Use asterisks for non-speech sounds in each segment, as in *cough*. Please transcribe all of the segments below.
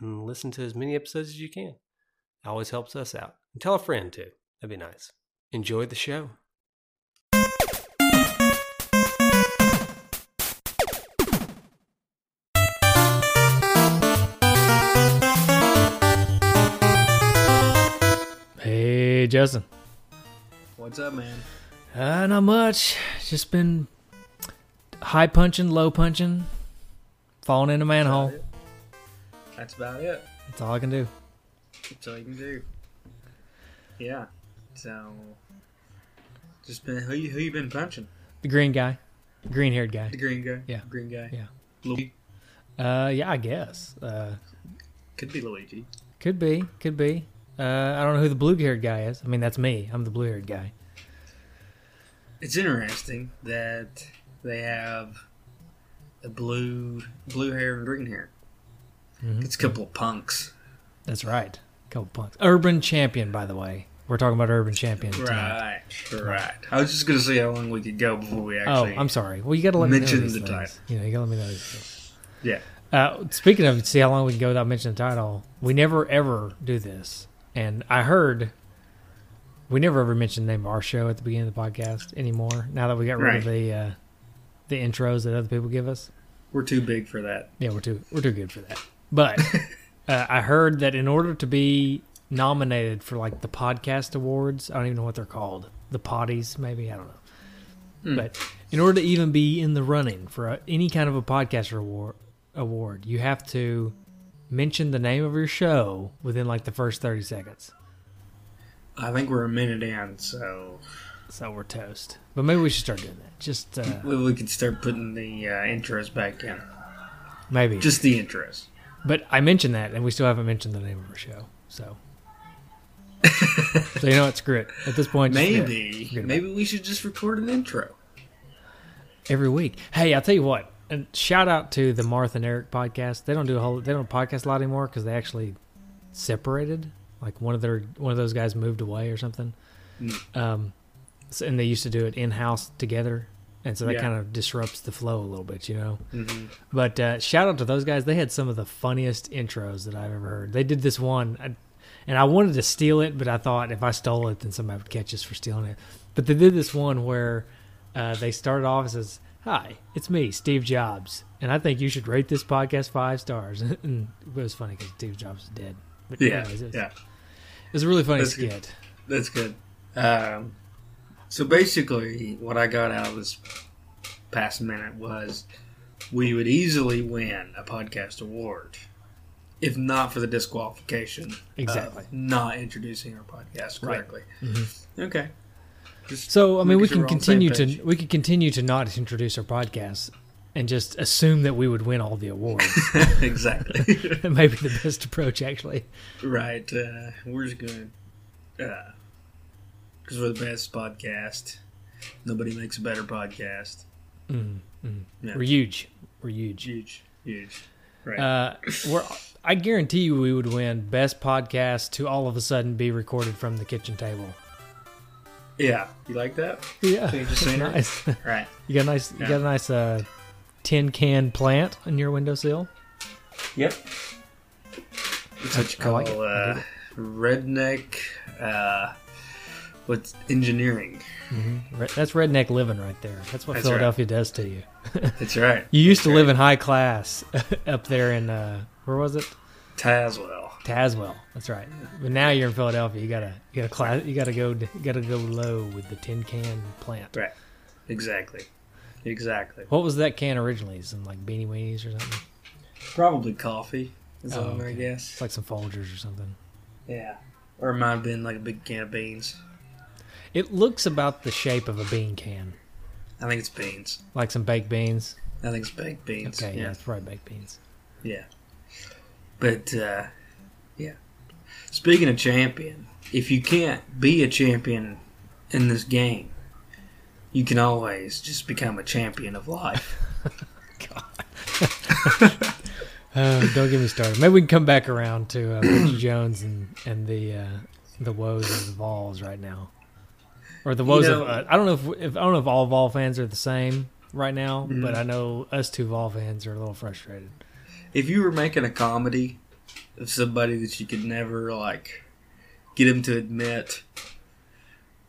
and listen to as many episodes as you can. It always helps us out. And tell a friend too. That'd be nice. Enjoy the show. Hey, Justin. What's up, man? Uh, not much. Just been high punching, low punching, falling in a manhole. That's about it. That's all I can do. That's all you can do. Yeah. So, just been who you who you been punching? The green guy, green haired guy. The green guy. Yeah. Green guy. Yeah. Luigi. Uh, yeah, I guess. Uh, Could be Luigi. could be, could be. Uh, I don't know who the blue haired guy is. I mean, that's me. I'm the blue haired guy. It's interesting that they have a blue blue hair and green hair. Mhm. It's a couple of punks. That's right. A Couple of punks. Urban champion, by the way. We're talking about urban champion tonight. Right. Right. I was just gonna see how long we could go before we actually. Oh, actually. I'm sorry. Well, you got to let me know mention the things. title. You know, you got to let me know these things. Yeah. Uh, speaking of, see how long we can go without mentioning the title. We never ever do this, and I heard we never ever mention the name of our show at the beginning of the podcast anymore. Now that we got rid of the uh, the intros that other people give us, We're too big for that. yeah, we're too we're too good for that. But *laughs* uh, I heard that in order to be nominated for like the podcast awards, I don't even know what they're called, the potties maybe I don't know. Hmm. But in order to even be in the running for a, any kind of a podcaster award, award, you have to mention the name of your show within like the first thirty seconds. I think we're a minute in, so So we're toast. But maybe we should start doing that. Just uh, we, we could start putting the uh, intros back in. maybe. Just the intros. But I mentioned that, and we still haven't mentioned the name of our show. So, so you know what? Screw it. At this point, just forget it. Maybe, maybe we should just record an intro. every week. Hey, I'll tell you what. And shout out to the Martha and Eric podcast. They don't do a whole. They don't podcast a lot anymore because they actually separated. Like one of their one of those guys moved away or something. Mm. Um, so, and they used to do it in house together, and so that Yeah. kind of disrupts the flow a little bit, you know. hmm But uh, shout out to those guys. They had some of the funniest intros that I've ever heard. They did this one, and I wanted to steal it, but I thought if I stole it, then somebody would catch us for stealing it. But they did this one where uh, they started off as, "Hi, it's me, Steve Jobs, and I think you should rate this podcast five stars." *laughs* and it was funny because Steve Jobs is dead. But Yeah, anyways, it was, yeah, it was a really funny That's good. skit. that's good. Um, so basically, what I got out of this past minute was we would easily win a podcast award if not for the disqualification. of Exactly. not introducing our podcast Right. correctly. Mhm. Okay. Just So I mean, we can sure we're on the same continue to we could continue to not introduce our podcast and just assume that we would win all the awards. *laughs* exactly. *laughs* that might be the best approach, actually. Right. Uh, we're just going to. Because we're the best podcast. Nobody makes a better podcast. Mm, mm. Yeah. We're huge. We're huge. Huge. Huge. Right. Uh, we're, I guarantee you, we would win best podcast to all of a sudden be recorded from the kitchen table. yeah. You like that? Yeah, So you just saying it? *laughs* nice. Right. You got a nice. You got a nice uh, tin can plant on your windowsill. Yep. It's what you call like it. Uh, redneck. Uh, what's engineering? Mm-hmm. That's redneck living right there. That's what That's right. Philadelphia does to you. *laughs* That's right. You used to That's live in high class *laughs* up there in uh, where was it? Tazewell. Tazewell. That's right. But now you're in Philadelphia. You gotta you gotta class, you gotta go you gotta go low with the tin can plant. Right. Exactly. Exactly. What was that can originally? Some like beanie weenies or something? Probably coffee. Is Oh, what I'm gonna okay. guess. It's like some Folgers or something. Yeah. Or it might have been like a big can of beans. It looks about the shape of a bean can, I think it's beans. like some baked beans. I think it's baked beans. Okay, yeah, yeah. it's probably baked beans. Yeah. But uh yeah. Speaking of champion, if you can't be a champion in this game, you can always just become a champion of life. *laughs* *laughs* Uh, don't get me started. Maybe we can come back around to uh, Jones and and the uh, the woes of the Vols right now, or the woes know- of uh, I don't know if, if I don't know if all Vol fans are the same right now, Mhm. but I know us two Vol fans are a little frustrated. if you were making a comedy of somebody that you could never like get him to admit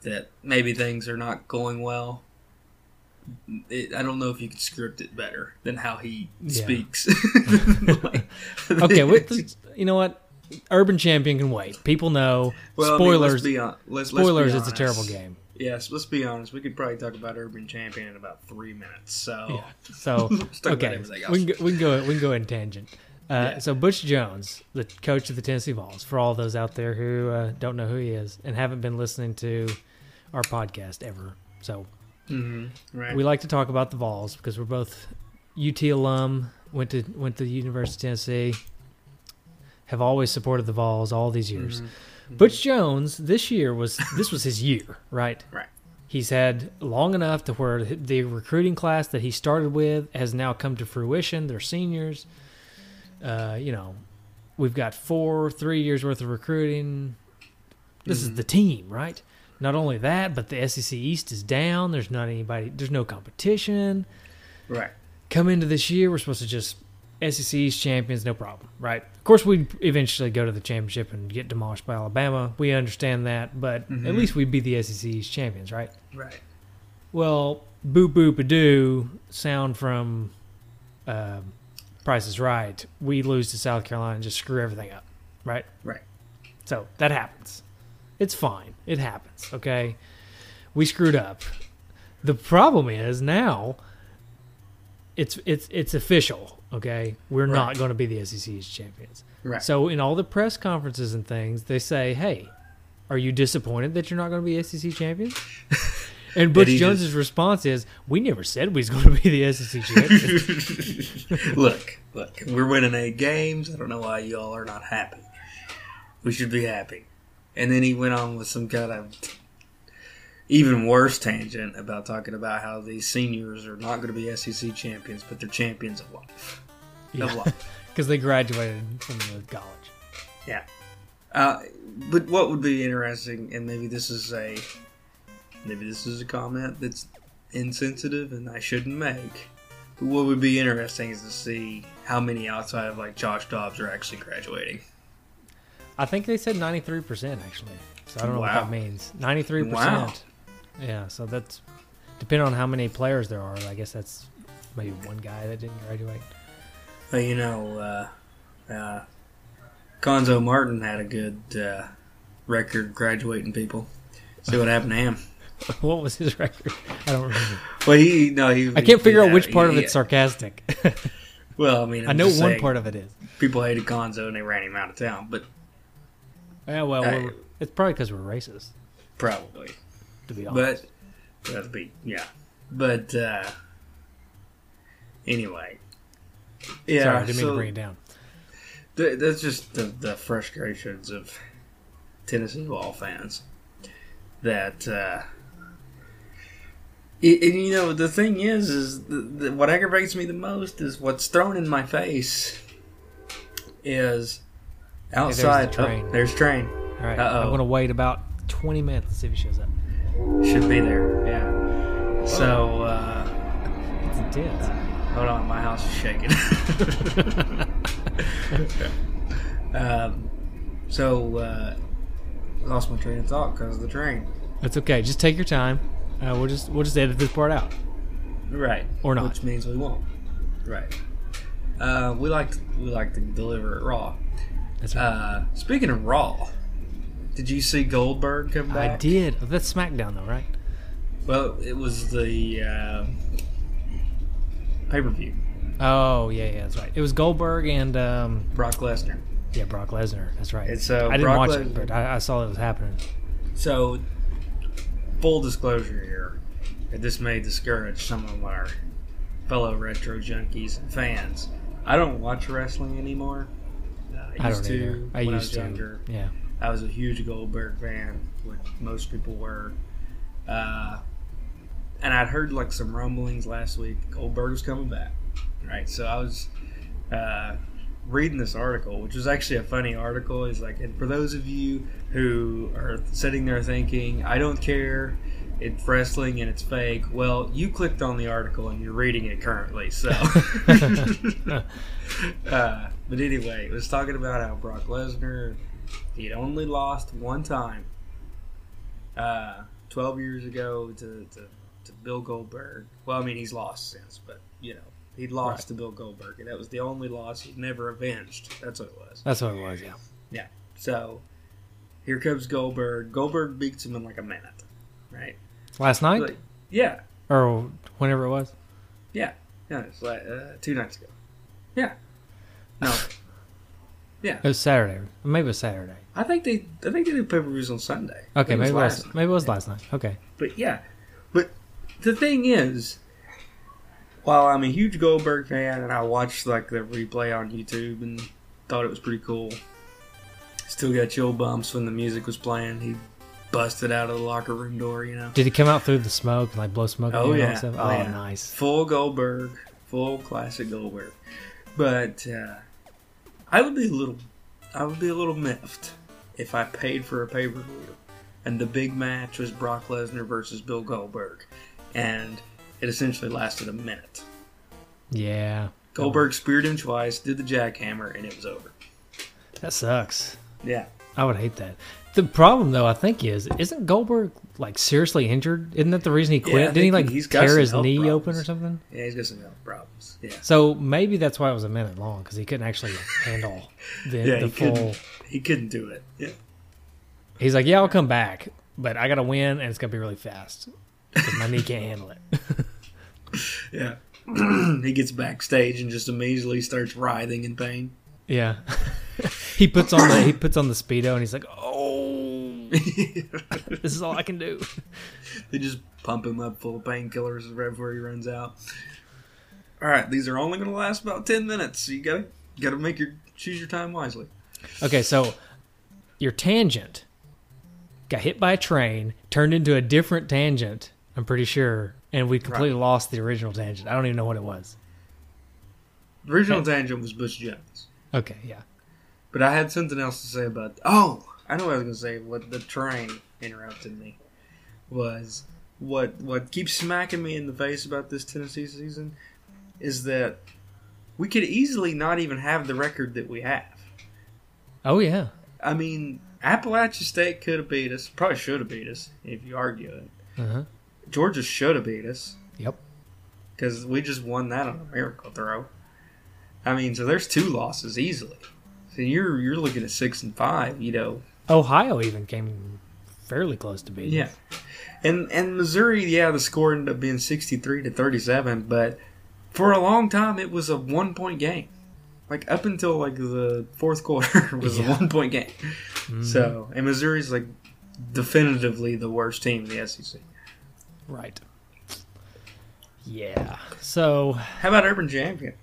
that maybe things are not going well it, i don't know if you could script it better than how he Yeah. speaks *laughs* Like, Okay, wait, let's- you know what? Urban Champion can wait. People know. well, I mean, spoilers. let's be on, let's, let's spoilers. it's a terrible game. Yes let's be honest we could probably talk about urban champion in about three minutes so Yeah. So *laughs* Let's talk about okay, we can go, we can go we can go in tangent. Uh, Yeah. So Butch Jones, the coach of the Tennessee Vols, for all those out there who uh, don't know who he is and haven't been listening to our podcast ever, so Mhm, right we like to talk about the Vols because we're both UT alum, went to went to the University of Tennessee, have always supported the Vols all these years. Mhm. Butch Jones this year was this was his year, right? *laughs* Right. He's had long enough to where the recruiting class that he started with has now come to fruition. They're seniors. Uh, you know, we've got four, three years worth of recruiting. This is Mhm. the team, right? Not only that, but the SEC East is down. There's not anybody. There's no competition. right Come into this year, we're supposed to just SEC East champions, no problem, right? Of course, we'd eventually go to the championship and get demolished by Alabama. We understand that, but Mhm. at least we'd be the SEC East champions, right? right Well, boop boop a doo sound from um, Price is Right. We lose to South Carolina and just screw everything up, right? Right. So that happens. It's fine. It happens. Okay. We screwed up. The problem is now it's it's it's official. Okay, we're not going to be the SEC's champions. right So in all the press conferences and things, they say, "Hey, are you disappointed that you're not going to be SEC champions?" *laughs* And Butch Jones's response is, "We never said we was going to be the SEC *laughs* champions." *laughs* look, look, we're winning eight games. I don't know why y'all are not happy. We should be happy. And then he went on with some kind of even worse tangent about talking about how these seniors are not going to be SEC champions, but they're champions of life. Of life. *laughs* because they graduated from the college. Yeah. Uh, but what would be interesting, and maybe this is a maybe this is a comment that's insensitive and I shouldn't make. But what would be interesting is to see how many outside of like Josh Dobbs are actually graduating. I think they said ninety three percent actually. So I don't know what that means. Ninety three percent. Yeah. So that's depending on how many players there are. I guess that's maybe one guy that didn't graduate. But you know, uh, uh, Cuonzo Martin had a good uh, record graduating people. See what happened to him. *laughs* what was his record? I don't remember. Well, he no, he. I can't figure yeah, out which part of he- it's sarcastic. *laughs* Well, I mean, *laughs* I I'm know just one saying, part of it is. People hated Cuonzo and they ran him out of town, but Yeah, well, we're, it's probably because we're racist, probably. To be honest. But that'd be yeah. But uh anyway, yeah. Sorry, I didn't mean to bring it down. th- that's just the, the frustrations of Tennessee Vol fans. That uh, it, and you know the thing is, is the, the, what aggravates me the most is what's thrown in my face is outside. train. Oh, there's train. All right, Uh-oh. I'm going to wait about 20 minutes to see if he shows up. Should be there. Yeah. So. uh It's intense. Hold on, my house is shaking. *laughs* um, so, uh, lost my train of thought because of the train. That's okay. Just take your time. Uh, we'll just we'll just edit this part out. Right. Or not. Which means we won't. Right. Uh, we like to, we like to deliver it raw. That's right. Uh, speaking of Raw, did you see Goldberg come back? I did. Oh, that's SmackDown though, right? Well, it was the uh, pay per view. Oh yeah, yeah, that's right. It was Goldberg and um, Brock Lesnar. yeah, Brock Lesnar. That's right. It's, uh, I didn't Brock watch it, but I, I saw it was happening. So, full disclosure here, that this may discourage some of our fellow retro junkies and fans. I don't watch wrestling anymore. Uh, I I used don't to either. I used was to. younger. Yeah. I was a huge Goldberg fan, what most people were. Uh, and I'd heard like some rumblings last week. Goldberg was coming back, right? So I was uh, reading this article, which was actually a funny article. Is like, and for those of you who are sitting there thinking, I don't care, it's wrestling and it's fake. Well, you clicked on the article and you're reading it currently. So, *laughs* *laughs* uh, but anyway, it was talking about how Brock Lesnar he'd only lost one time, uh, twelve years ago to, to to Bill Goldberg. Well, I mean he's lost since, but you know he'd lost Right. to Bill Goldberg, and that was the only loss he'd never avenged. That's what it was. That's what it was. Yeah. Yeah. So here comes Goldberg. Goldberg beats him in like a minute, right? Last night Like, yeah, or whenever it was. yeah, yeah. It's like uh, two nights ago. Yeah. No. Yeah, It was Saturday. Maybe it was Saturday. I think they I think they do pay per views on Sunday. Okay, maybe it last was. night. Maybe it was last night. Okay. But yeah, but the thing is, while I'm a huge Goldberg fan and I watched like the replay on YouTube and thought it was pretty cool, still got chill bumps when the music was playing. He busted out of the locker room door, you know. Did he come out through the smoke and like blow smoke? Oh, at you and all yeah. stuff? Oh, Oh, yeah. nice. Full Goldberg, full classic Goldberg. But uh, I would be a little, I would be a little miffed if I paid for a pay per view and the big match was Brock Lesnar versus Bill Goldberg, and it essentially lasted a minute. Yeah. Goldberg speared him twice, did the jackhammer, and it was over. That sucks. Yeah, I would hate that. The problem, though, I think is isn't Goldberg like seriously injured? Isn't that the reason he Yeah, quit? Didn't he like he's tear his knee problems. open or something? yeah, he's got some health problems. Yeah, So maybe that's why it was a minute long because he couldn't actually handle *laughs* the, yeah, the he full. couldn't, he couldn't do it. Yeah, He's like, yeah, I'll come back, but I got to win, and it's gonna be really fast because my knee can't handle it. *laughs* yeah. *clears throat* he gets backstage and just immediately starts writhing in pain. Yeah. *laughs* he puts on the he puts on the speedo and he's like, "Oh, this is all I can do." *laughs* They just pump him up full of painkillers right before he runs out. All right, these are only going to last about ten minutes. So you got to got to make your choose your time wisely. Okay, so your tangent got hit by a train, turned into a different tangent. I'm pretty sure, and we completely lost the original tangent. I don't even know what it was. The original tangent was Butch Jones, Okay, yeah. but I had something else to say about. Oh, I know what I was going to say. What the train interrupted me was what what keeps smacking me in the face about this Tennessee season is that we could easily not even have the record that we have. Oh yeah. I mean, Appalachia State could have beat us. Probably should have beat us if you argue it. Uh-huh. Georgia should have beat us Yep. because we just won that on a miracle throw. I mean, so there's two losses easily. So you're you're looking at six and five. You know, Ohio even came fairly close to beating. yeah. And and Missouri, yeah, the score ended up being sixty three to thirty seven, but for a long time it was a one point game. Like up until like the fourth quarter *laughs* was Yeah. a one point game. Mhm. So and Missouri's like definitively the worst team in the SEC. right. Yeah. So How about Urban Champion?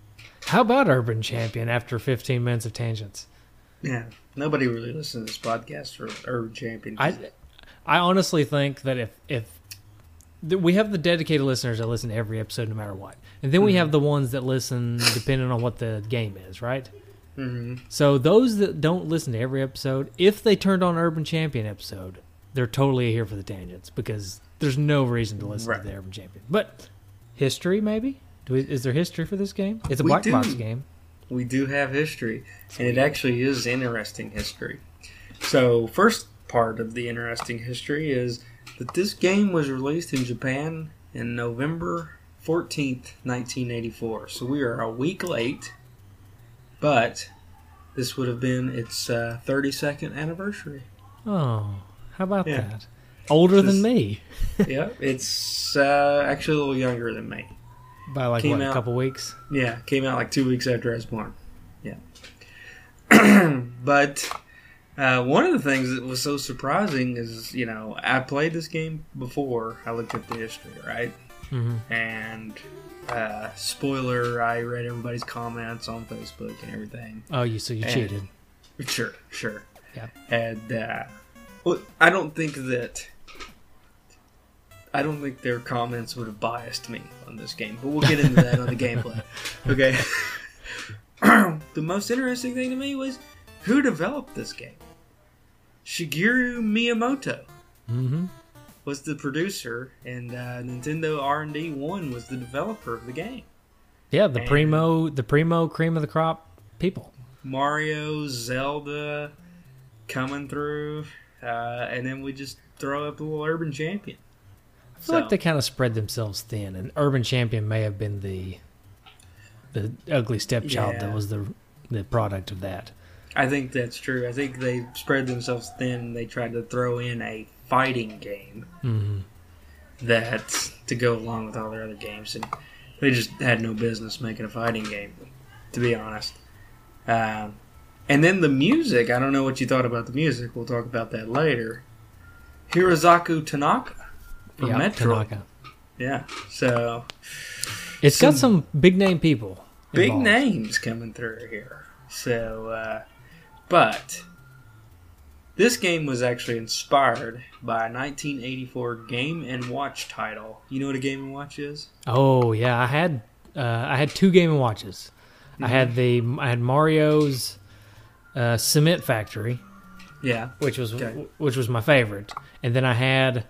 How about Urban Champion after 15 minutes of tangents? Yeah, nobody really listens to this podcast for Urban Champion. I I honestly think that if if we have the dedicated listeners that listen to every episode no matter what, and then we have the ones that listen depending on what the game is, right? hmm So those that don't listen to every episode, if they turned on Urban Champion episode, they're totally here for the tangents because there's no reason to listen Right. to the Urban Champion. But history, maybe. Do we, is there history for this game? It's a We black do. box game. We do have history, and it actually is interesting history. So, first part of the interesting history is that this game was released in Japan in November 14th, 1984. So, we are a week late, but this would have been its uh, 32nd anniversary. Oh, how about Yeah. that? Older This- than me *laughs* yeah, it's uh, actually a little younger than me. By like Came what, a couple weeks. Yeah, came out like two weeks after I was born. Yeah. *clears throat* but uh, one of the things that was so surprising is, you know, I played this game before I looked at the history, right? hmm And uh, spoiler, I read everybody's comments on Facebook and everything. Oh, you so you And- cheated? *laughs* Sure, sure. Yeah. And uh, well, I don't think that. I don't think their comments would have biased me on this game, but we'll get into that on the gameplay. *laughs* Okay. *laughs* the most interesting thing to me was who developed this game. Shigeru Miyamoto Mm-hmm. was the producer, and uh, Nintendo R and D One was the developer of the game. Yeah, the And- primo, the primo cream of the crop people. Mario, Zelda coming through, uh, and then we just throw up a little urban champion. Feel like they kind of spread themselves thin, and Urban Champion may have been the the ugly stepchild that was the the product of that. I think that's true. I think they spread themselves thin. They tried to throw in a fighting game hmm that to go along with all their other games, and they just had no business making a fighting game, to be honest. Um, and then the music. I don't know what you thought about the music. We'll talk about that later. Hirokazu Tanaka from Yeah, Metro. Tanaka. Yeah. So It's got Some some big name people. big involved. names coming through here. So, uh, but this game was actually inspired by a 1984 Game and Watch title. You know what a Game and Watch is? Oh yeah, I had uh, I had two Game and Watches. I Mm-hmm. had the I had Mario's uh, Cement Factory, Yeah. which was Okay. which was my favorite, and then I had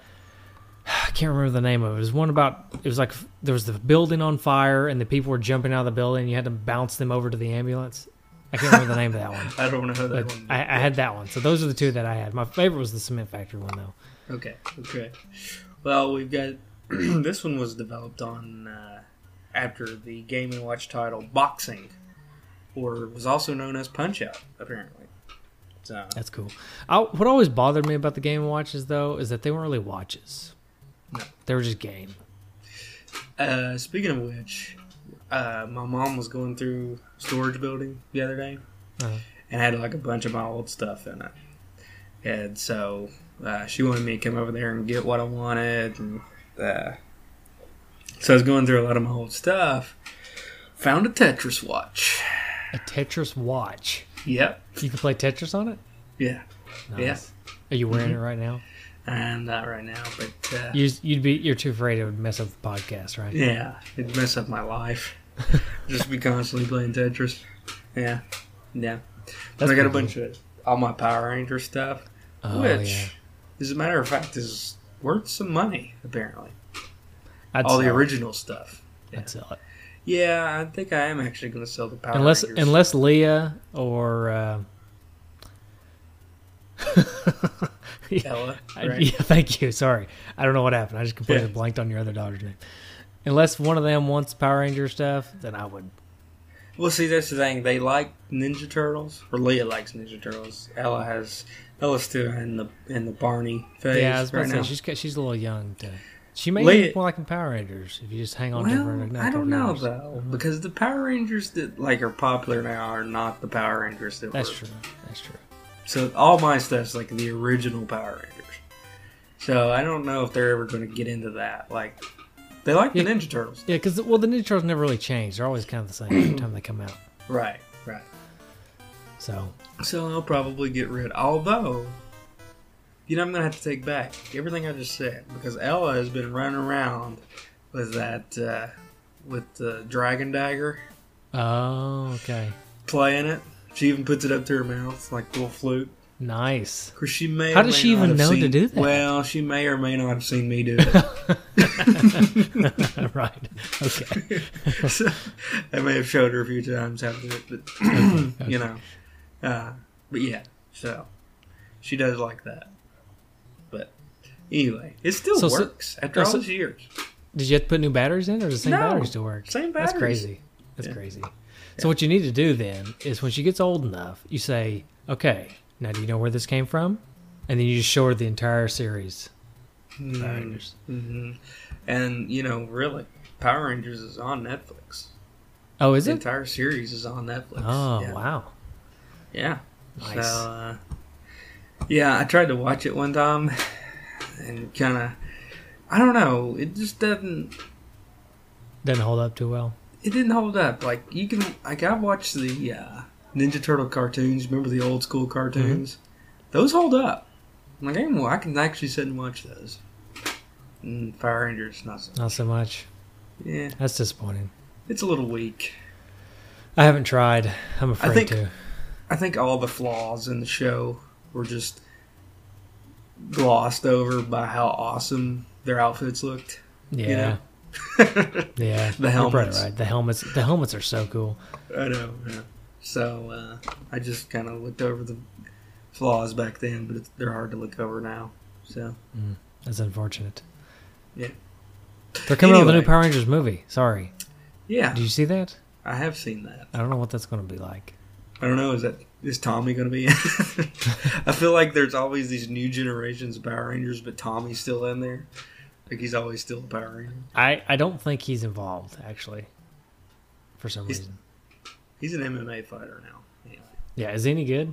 *sighs* I can't remember the name of it. It was one about it was like there was the building on fire and the people were jumping out of the building. And You had to bounce them over to the ambulance. I can't remember the name of that one. *laughs* I don't know that But one. I, I had that one. So those are the two that I had. My favorite was the Cement Factory one though. Okay. Okay. Well, we've got *clears throat* this one was developed on uh, after the Game and Watch title Boxing, or was also known as Punch Out, apparently. So That's cool. I, what always bothered me about the Game and Watches though is that they weren't really watches. No. They were just game. Uh, speaking of which, uh, my mom was going through storage building the other day Uh-huh. and had like a bunch of my old stuff in it. And so uh, she wanted me to come over there and get what I wanted. And uh, so I was going through a lot of my old stuff. Found a Tetris watch. A Tetris watch. Yep. You can play Tetris on it. Yeah. Yeah. Are you wearing it right now? And not right now, but uh, You, you'd be. You're too afraid it would mess up the podcast, right? yeah, it'd mess up my life. *laughs* Just be constantly playing Tetris. Yeah. Yeah. That's I got a bunch of all my Power Ranger stuff, Oh, which, yeah. as a matter of fact, is worth some money. Apparently, I'd all the sell it. original stuff. I'd sell it. Yeah, I think I am actually going to sell the Power Unless Rangers. unless Leah or. Uh, *laughs* *laughs* Ella, I- yeah, thank you. Sorry, I don't know what happened. I just completely Yeah. blanked on your other daughter's name. Unless one of them wants Power Ranger stuff, then I would. Well, see, that's the thing. They like Ninja Turtles, or Leah likes Ninja Turtles. Ella has Ella's still in the in the Barney phase yeah, I was about right to say now. she's she's a little young. To, she may be more like in Power Rangers if you just hang on to her. Well, for a I don't know years. though, mm-hmm. because the Power Rangers that like are popular now are not the Power Rangers that That's were. true. That's true. So all my stuff's like the original Power Rangers. So I don't know if they're ever going to get into that. Like they like Yeah. the Ninja Turtles, Yeah, because well, the Ninja Turtles never really change. They're always kind of the same every time they come out. *clears throat* right? Right. So So I'll probably get rid. Although, you know, I'm gonna have to take back everything I just said because Ella has been running around with that uh, with the dragon dagger, oh, okay, playing it. She even puts it up to her mouth like a little flute. nice. Cause she may. How does may she even know to do that? Well, she may or may not have seen me do it. *laughs* right. Okay. *laughs* so, I may have showed her a few times how to do it, but *clears throat* *clears throat* you know, uh, but yeah. So she does like that. But anyway, it still So- so- works after all so- these years. Did you have to put new batteries in, or the same No, batteries still work? same batteries. That's crazy. That's Yeah. crazy. So what you need to do then is when she gets old enough, you say, "Okay, now do you know where this came from?" And then you just show her the entire series. Power Rangers. hmm And you know, really, Power Rangers is on Netflix. Oh, is The it? entire series is on Netflix. Oh, yeah. wow. Yeah. Nice. So, uh, yeah, I tried to watch it one time, *sighs* and kind of, I don't know, it just doesn't. Doesn't hold up too well. It didn't hold up. Like you can, like I watched the uh, Ninja Turtle cartoons. Remember the old school cartoons? Those hold up. Like I can, I can actually sit and watch those. Mm, Power Rangers, not so. Not so much. Yeah, That's disappointing. it's a little weak. I haven't tried. I'm afraid think- to. I think all the flaws in the show were just glossed over by how awesome their outfits looked. Yeah. You know? *laughs* Yeah. The helmets. Right. The helmets. The helmets are so cool. I know. Yeah. So uh, I just kind of looked over the flaws back then, but it's, they're hard to look over now. So That's unfortunate. Yeah. They're coming out with a new Power Rangers movie. Sorry. yeah, Did you see that? I have seen that. I don't know what that's going to be like. I don't know. Is that is Tommy going to be? in *laughs* I feel like there's always these new generations of Power Rangers, but Tommy's still in there. Like he's always still a Power Ranger. I, I don't think he's involved actually. For some He's- reason. He's an MMA fighter now. Anyway. Yeah. Is he any good?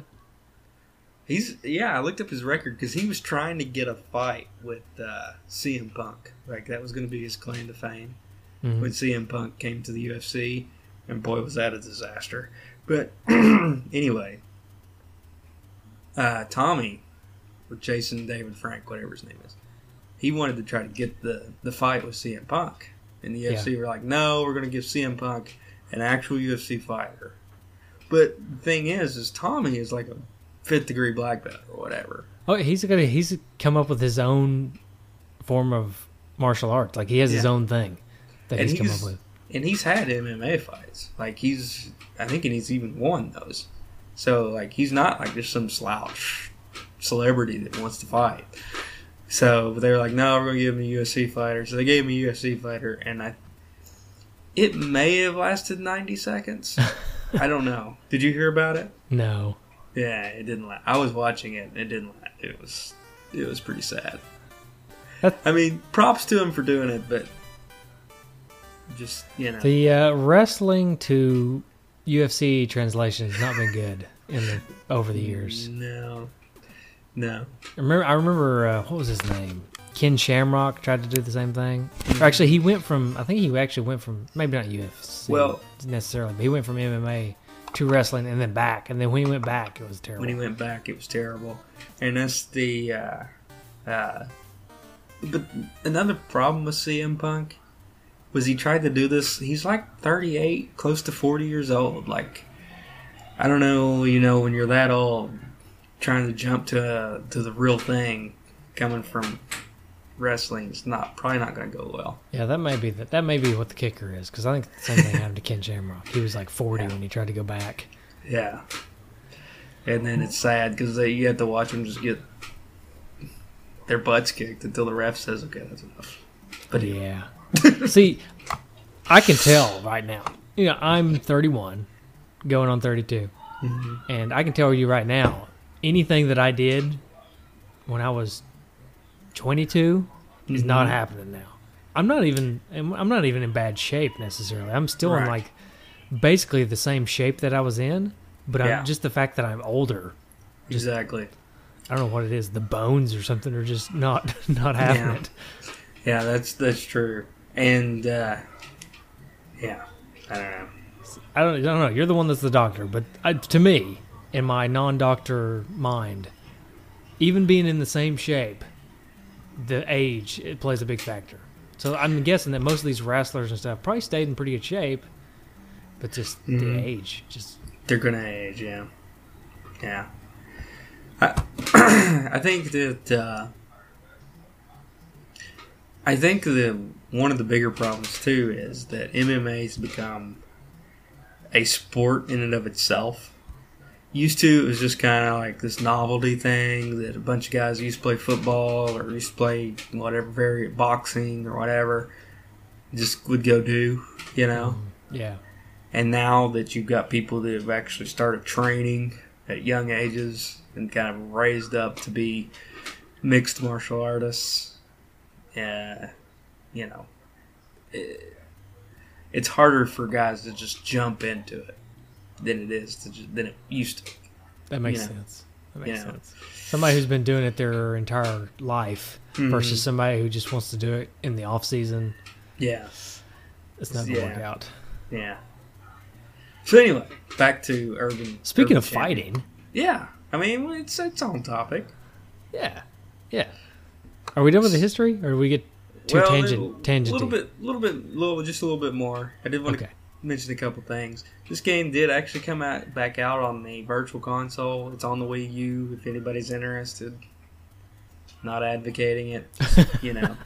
He's yeah. I looked up his record because he was trying to get a fight with uh, CM Punk. Like that was going to be his claim to fame. Mhm. when CM Punk came to the UFC, and boy, was that a disaster. But *clears throat* anyway, uh, Tommy, or Jason David Frank, whatever his name is, he wanted to try to get the, the fight with CM Punk. And the UFC were like, no, we're going to give CM Punk an actual UFC fighter. But the thing is, is Tommy is like a fifth degree black belt or whatever. Oh, he's gonna he's come up with his own form of martial arts. Like he has his own thing that And he's come up with. and he's had MMA fights. Like he's, I think, and he's even won those. So like he's not like just some slouch celebrity that wants to fight. So they were like, no, we're gonna give him a UFC fighter. So they gave him a UFC fighter, and I, it may have lasted ninety seconds. *laughs* I don't know. Did you hear about it? No. Yeah, it didn't last. I was watching it. and It didn't last. It was, it was pretty sad. That- I mean, props to him for doing it, but just you know. The uh, wrestling to UFC translation has not been good in the over the years. No, no. I remember, I remember uh, what was his name? Ken Shamrock tried to do the same thing. Or actually, he went from I think he actually went from maybe not UFC Well- necessarily, but he went from MMA to wrestling and then back. And then when he went back, it was terrible. When he went back, it was terrible, and that's the. Uh, uh, but another problem with CM Punk was he tried to do this. He's like thirty eight, close to forty years old. Like, I don't know. You know, when you're that old, trying to jump to to the real thing, coming from wrestling, is not probably not going to go well. yeah, that may be that. That may be what the kicker is because I think the same thing happened to Ken Shamrock. He was like forty when he tried to go back. Yeah. And then it's sad because you have to watch them just get their butts kicked until the ref says, "Okay, that's enough." But Yeah. *laughs* See, I can tell right now. You know, I'm 31, going on 32, mm-hmm. and I can tell you right now, anything that I did when I was 22 is not Mhm. happening now. I'm not even. I'm not even in bad shape necessarily. I'm still in like basically the same shape that I was in, but Yeah. I'm just the fact that I'm older. exactly. I don't know what it is. The bones or something are just not *laughs* not having Yeah. it. Yeah, that's that's true. And uh, yeah, I don't know. I don't, I don't know. You're the one that's the doctor, but I, to me, in my non-doctor mind, even being in the same shape, the age it plays a big factor. So I'm guessing that most of these wrestlers and stuff probably stayed in pretty good shape, but just the Mhm. age, just They're gonna age, yeah, yeah. I *clears throat* I think that uh, I think that one of the bigger problems too is that MMA has become a sport in and of itself. Used to, it was just kind of like this novelty thing that a bunch of guys used to play football or used to play whatever variant boxing or whatever, just would go do, you know. yeah. and now that you've got people that have actually started training at young ages and kind of raised up to be mixed martial artists, uh, you know, it, it's harder for guys to just jump into it than it is to just, than it used to. That makes You know. sense. That makes You know. sense. Somebody who's been doing it their entire life Mhm. versus somebody who just wants to do it in the off season. Yeah, It's not gonna Yeah. work out. yeah. So anyway, back to urban. Speaking urban of champion. fighting, yeah, I mean it's it's on topic. yeah, yeah. Are we done with the history, or do we get too well, tangent a little bit, little bit, little, just a little bit more. I did want Okay. to mention a couple things. This game did actually come out back out on the Virtual Console. It's on the Wii U. If anybody's interested, not advocating it. *laughs* You know,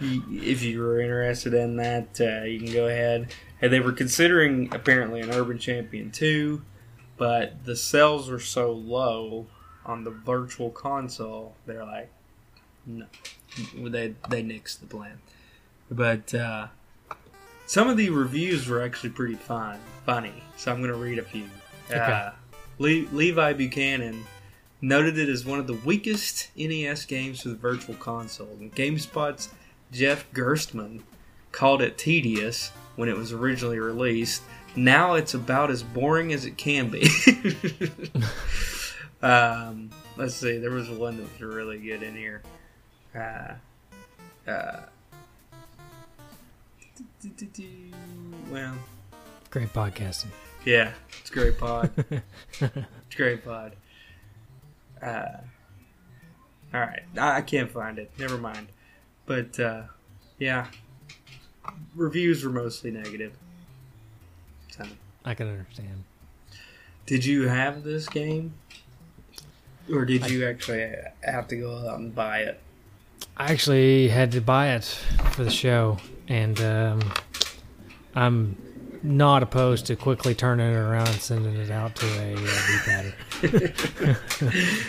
if you were interested in that, uh, you can go ahead. And they were considering apparently an Urban Champion two, but the sales were so low on the Virtual Console. They're like, no, they they nixed the plan. But uh, some of the reviews were actually pretty fun, funny. So I'm going to read a few. Okay. Uh, Le- Levi Buchanan noted it as one of the weakest NES games for the Virtual Console. And GameSpot's Jeff Gerstmann called it tedious when it was originally released. Now it's about as boring as it can be. *laughs* um, let's see, there was one that was really good in here. Uh, uh, well, Great podcasting. yeah, it's great pod. *laughs* it's great pod. Uh, all right, I, I can't find it. Never mind. But uh, yeah, reviews were mostly negative. So, I can understand. did you have this game, or did you actually have to go out and buy it? I actually had to buy it for the show, and um, I'm not opposed to quickly turning it around and sending it out to a uh, D-padder.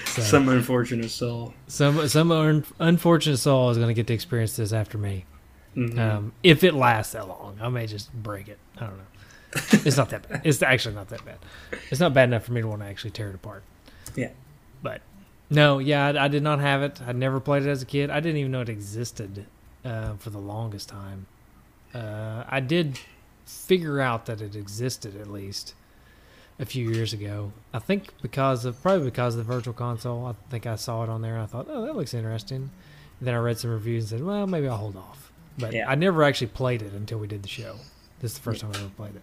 *laughs* so, Some unfortunate soul. some some un- unfortunate soul is going to get to experience this after me. Mhm. Um, if it lasts that long, I may just break it. I don't know. It's not that bad. It's actually not that bad. It's not bad enough for me to want to actually tear it apart. Yeah. But no, yeah, I, I did not have it. I never played it as a kid. I didn't even know it existed uh, for the longest time. Uh, I did figure out that it existed at least a few years ago. I think because of probably because of the Virtual Console. I think I saw it on there and I thought, oh, that looks interesting. And then I read some reviews and said, well, maybe I'll hold off. But Yeah. I never actually played it until we did the show. This is the first time I ever played it.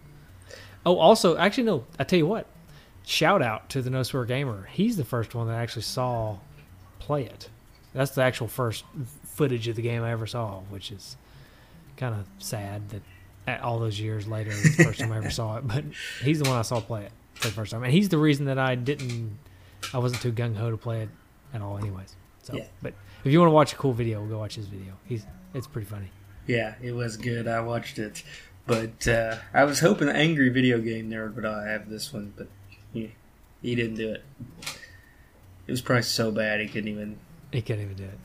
Oh, also, actually, no. I tell you what. Shout out to the No Swear Gamer. He's the first one that I actually saw play it. That's the actual first footage of the game I ever saw, which is kind of sad that at all those years later, it's the first time I ever saw it. But he's the one I saw play it for the first time, and he's the reason that I didn't, I wasn't too gung ho to play it at all, anyways. So, Yeah. but if you want to watch a cool video, go watch his video. He's it's pretty funny. Yeah, it was good. I watched it, but uh, I was hoping the Angry Video Game Nerd would uh, have this one, but he he didn't do it. It was probably so bad he couldn't even. He can't even do it.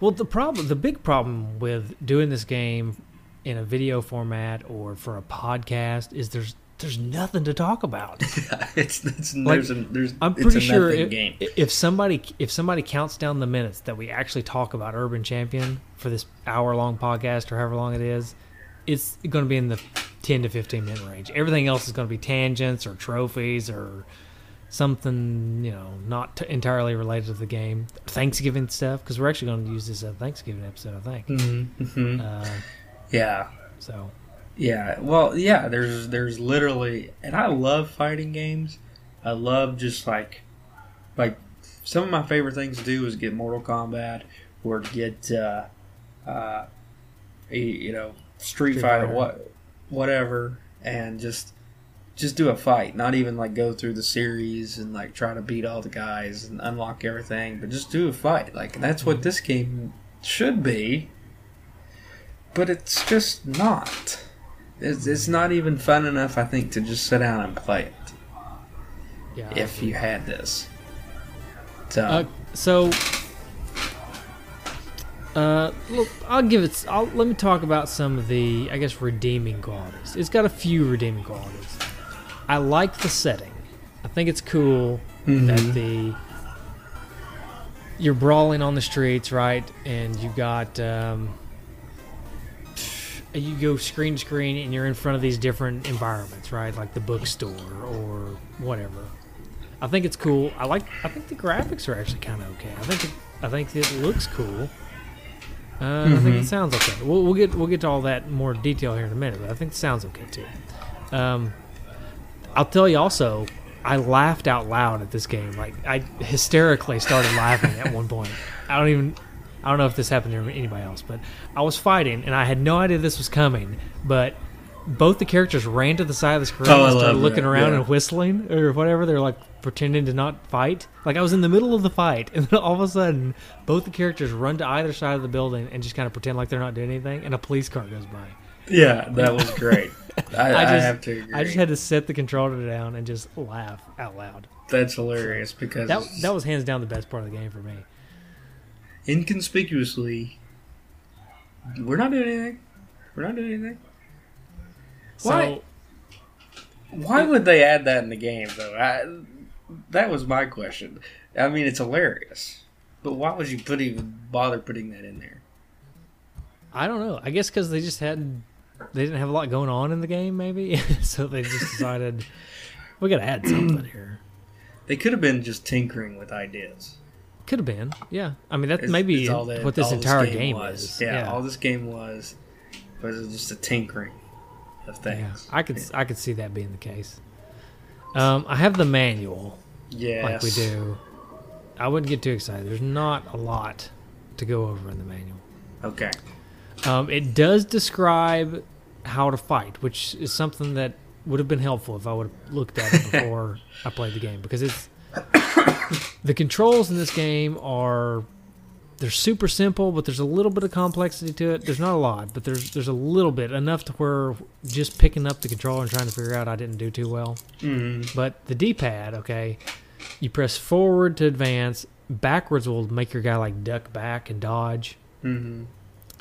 Well, the problem, the big problem with doing this game in a video format or for a podcast is there's there's nothing to talk about. *laughs* it's it's Like, there's a, there's I'm pretty a sure if, game. if somebody if somebody counts down the minutes that we actually talk about Urban Champion for this hour long podcast or however long it is, it's going to be in the 10 to 15 minute range. Everything else is going to be tangents or trophies or something you know not t- entirely related to the game. Thanksgiving stuff because we're actually going to use this as a Thanksgiving episode, I think. Mm-hmm. Uh, Yeah, so yeah. Well, yeah. There's there's literally, and I love fighting games. I love just like like some of my favorite things to do is get Mortal Kombat or get uh, uh, you know Street, Street Fighter, Fighter. what whatever, and just just do a fight. Not even like go through the series and like try to beat all the guys and unlock everything, but just do a fight. Like that's what this game should be. But it's just not. It's, it's not even fun enough, I think, to just sit down and play it yeah. If you had this. So, Uh, so Uh, look, I'll give it. I'll, let me talk about some of the, I guess, redeeming qualities. It's got a few redeeming qualities. I like the setting. I think it's cool that the you're brawling on the streets, right? And you got um, you go screen to screen, and you're in front of these different environments, right? Like the bookstore or whatever. I think it's cool. I like. I think the graphics are actually kind of okay. I think. It, I think it looks cool. Uh, I think it sounds okay. We'll, we'll get we'll get to all that in more detail here in a minute, but I think it sounds okay too. Um, I'll tell you also, I laughed out loud at this game. Like I hysterically started laughing at one point. I don't even. I don't know if this happened to anybody else, but I was fighting and I had no idea this was coming. But both the characters ran to the side of the screen Oh, and started looking that, around yeah. and whistling or whatever. They're like pretending to not fight. Like I was in the middle of the fight, *laughs* and then all of a sudden, both the characters run to either side of the building and just kind of pretend like they're not doing anything, and a police car goes by. Yeah, that was great. *laughs* I, I, I just- have to agree. I just had to set the controller down and just laugh out loud. That's hilarious because That that was hands down the best part of the game for me. inconspicuously, we're not doing anything. We're not doing anything. So Why? Why would they add that in the game, though? I, that was my question. I mean, it's hilarious, but why would you put even bother putting that in there? I don't know. I guess because they just had they didn't have a lot going on in the game, maybe. *laughs* so they just decided we got to add something here. They could have been just tinkering with ideas. Could have been, yeah. I mean, that maybe all that- what this entire game, game, was. is. Yeah, all this game was was just a tinkering of Yeah, things. I could I could see that being the case. Um, I have the manual Yes. like we do. I wouldn't get too excited. There's not a lot to go over in the manual. Okay. Um, it does describe how to fight, which is something that would have been helpful if I would have looked at it *laughs* before I played the game because it's *coughs* the controls in this game are they're super simple, but there's a little bit of complexity to it. There's not a lot, but there's there's a little bit enough to where just picking up the controller and trying to figure out I didn't do too well. Mm. But the D-pad, okay, you press forward to advance, backwards will make your guy like duck back and dodge hmm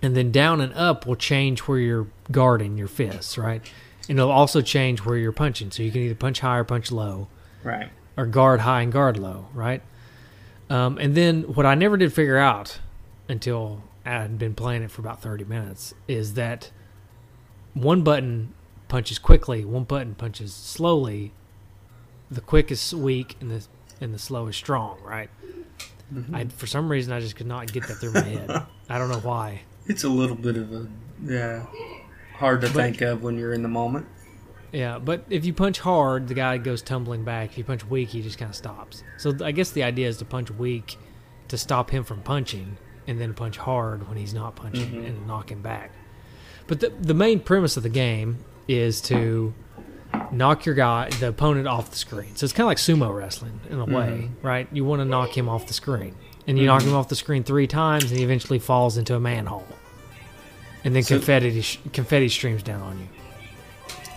and then down and up will change where you're guarding your fists, right? And it'll also change where you're punching, so you can either punch high or punch low, Right. or guard high and guard low, right? Um, and then what I never did figure out until I had been playing it for about 30 minutes is that one button punches quickly, one button punches slowly. The quick is weak, and the and the slow is strong, right? Mm-hmm. I for some reason I just could not get that through my head. I don't know why. It's a little bit of a yeah hard to But- think of when you're in the moment. Yeah, but if you punch hard, the guy goes tumbling back. If you punch weak, he just kind of stops. So I guess the idea is to punch weak to stop him from punching, and then punch hard when he's not punching mm-hmm. and knock him back. But the the main premise of the game is to knock your guy, the opponent, off the screen. So it's kind of like sumo wrestling in a way, right? You want to knock him off the screen, and you knock him off the screen three times, and he eventually falls into a manhole, and then So- confetti confetti streams down on you.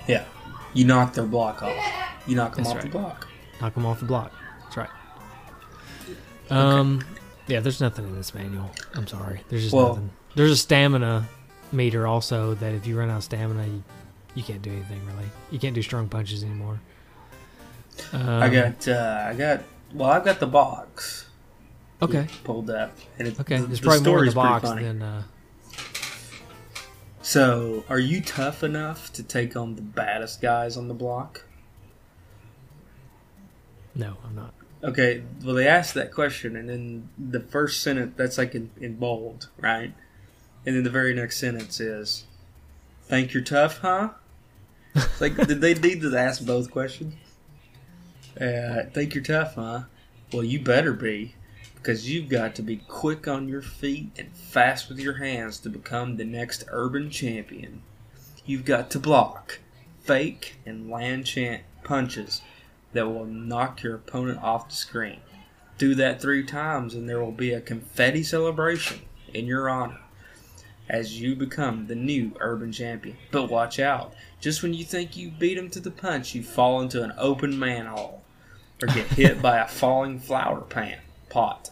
Yeah. You knock their block off. You knock them That's off the block. Knock them off the block. That's right. Um, yeah, there's nothing in this manual. I'm sorry. There's just Well- nothing. There's a stamina meter also that if you run out of stamina, you, you can't do anything really. You can't do strong punches anymore. Um, I got uh, I got well I've got the box okay. pulled up and it, Okay, the, there's the probably more in the box than. Uh, So, are you tough enough to take on the baddest guys on the block? no, I'm not. Okay, well, they asked that question, and then the first sentence, that's like in, in bold, right? And then the very next sentence is, Think you're tough, huh? It's like, did they need to ask both questions? Uh, think you're tough, huh? Well, you better be, because you've got to be quick on your feet and fast with your hands to become the next urban champion. You've got to block, fake, and land chant punches that will knock your opponent off the screen. Do that three times, and there will be a confetti celebration in your honor as you become the new urban champion. But watch out. Just when you think you beat him to the punch, you fall into an open manhole or get *laughs* hit by a falling flower pan pot.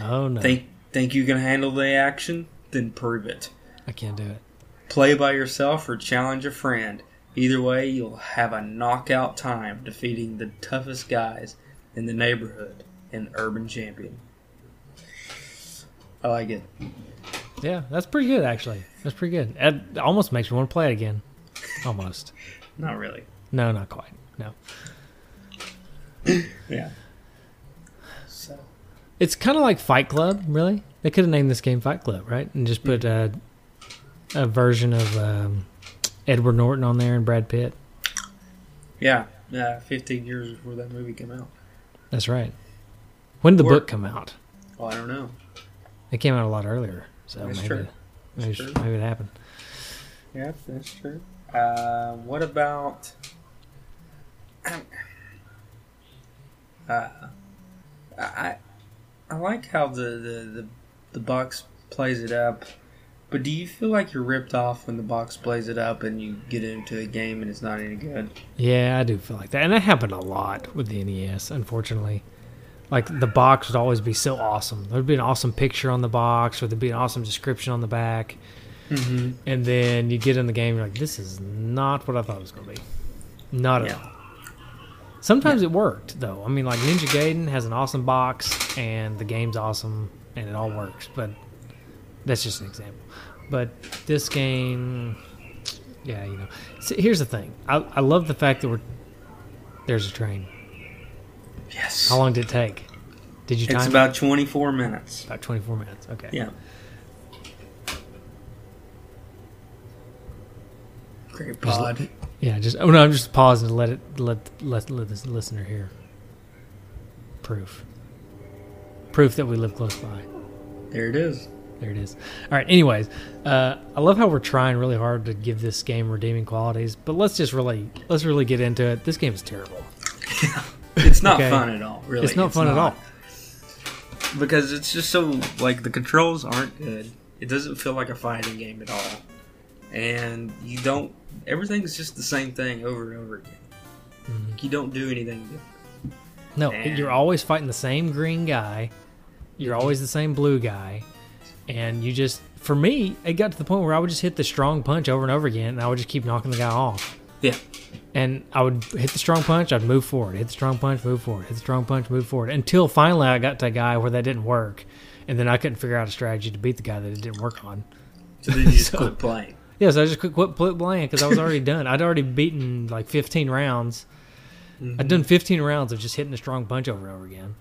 Oh no. Think Think you can handle the action? Then prove it. I can't do it. Play by yourself or challenge a friend. Either way, you'll have a knockout time defeating the toughest guys in the neighborhood in Urban Champion. I like it. Yeah, that's pretty good actually. That's pretty good. It almost makes me want to play it again. Almost. Not really. No, not quite. No. *coughs* Yeah. So It's kind of like Fight Club, really. They could have named this game Fight Club, right? And just put a, a version of um, Edward Norton on there and Brad Pitt. yeah, uh, 15 years before that movie came out. That's right. When did the Or- book come out? Oh, I don't know. It came out a lot earlier, so That's maybe true. maybe, That's true. maybe it happened. Yeah, that's true. Uh, what about? *clears throat* Uh, I I like how the, the, the, the box plays it up, but do you feel like you're ripped off when the box plays it up and you get into a game and it's not any good? Yeah, I do feel like that, and that happened a lot with the NES. Unfortunately, like the box would always be so awesome. There'd be an awesome picture on the box, or there'd be an awesome description on the back, Mm-hmm. and then you get in the game, you're like, "This is not what I thought it was going to be." Not at Yeah. all. Sometimes it worked though. I mean, like Ninja Gaiden has an awesome box, and the game's awesome, and it all works. But that's just an example. But this game, yeah, you know. See, here's the thing. I, I love the fact that we're there's a train. Yes. How long did it take? Did you time It's it? about 24 minutes. about 24 minutes? Okay. Yeah. Great Just pod. Yeah. Just oh no, I'm just pausing to let it let let let this listener hear. Proof. Proof that we live close by. There it is. There it is. All right. Anyways, uh, I love how we're trying really hard to give this game redeeming qualities, but let's just really let's really get into it. This game is terrible. *laughs* It's not Okay. fun at all. Really, it's not fun at all. because it's just so like the controls aren't good. It doesn't feel like a fighting game at all, and you don't. Everything's just the same thing over and over again. Mhm. You don't do anything different. No, Man. you're always fighting the same green guy. You're always the same blue guy. And you just, for me, it got to the point where I would just hit the strong punch over and over again, and I would just keep knocking the guy off. Yeah, And I would hit the strong punch, I'd move forward, hit the strong punch, move forward, hit the strong punch, move forward, until finally I got to a guy where that didn't work. And then I couldn't figure out a strategy to beat the guy that it didn't work on. so then you *laughs* just So- quit playing. Yes, I just quit, quit, playing because I was already done. I'd already beaten like 15 rounds. Mm-hmm. I'd done 15 rounds of just hitting a strong punch over and over again.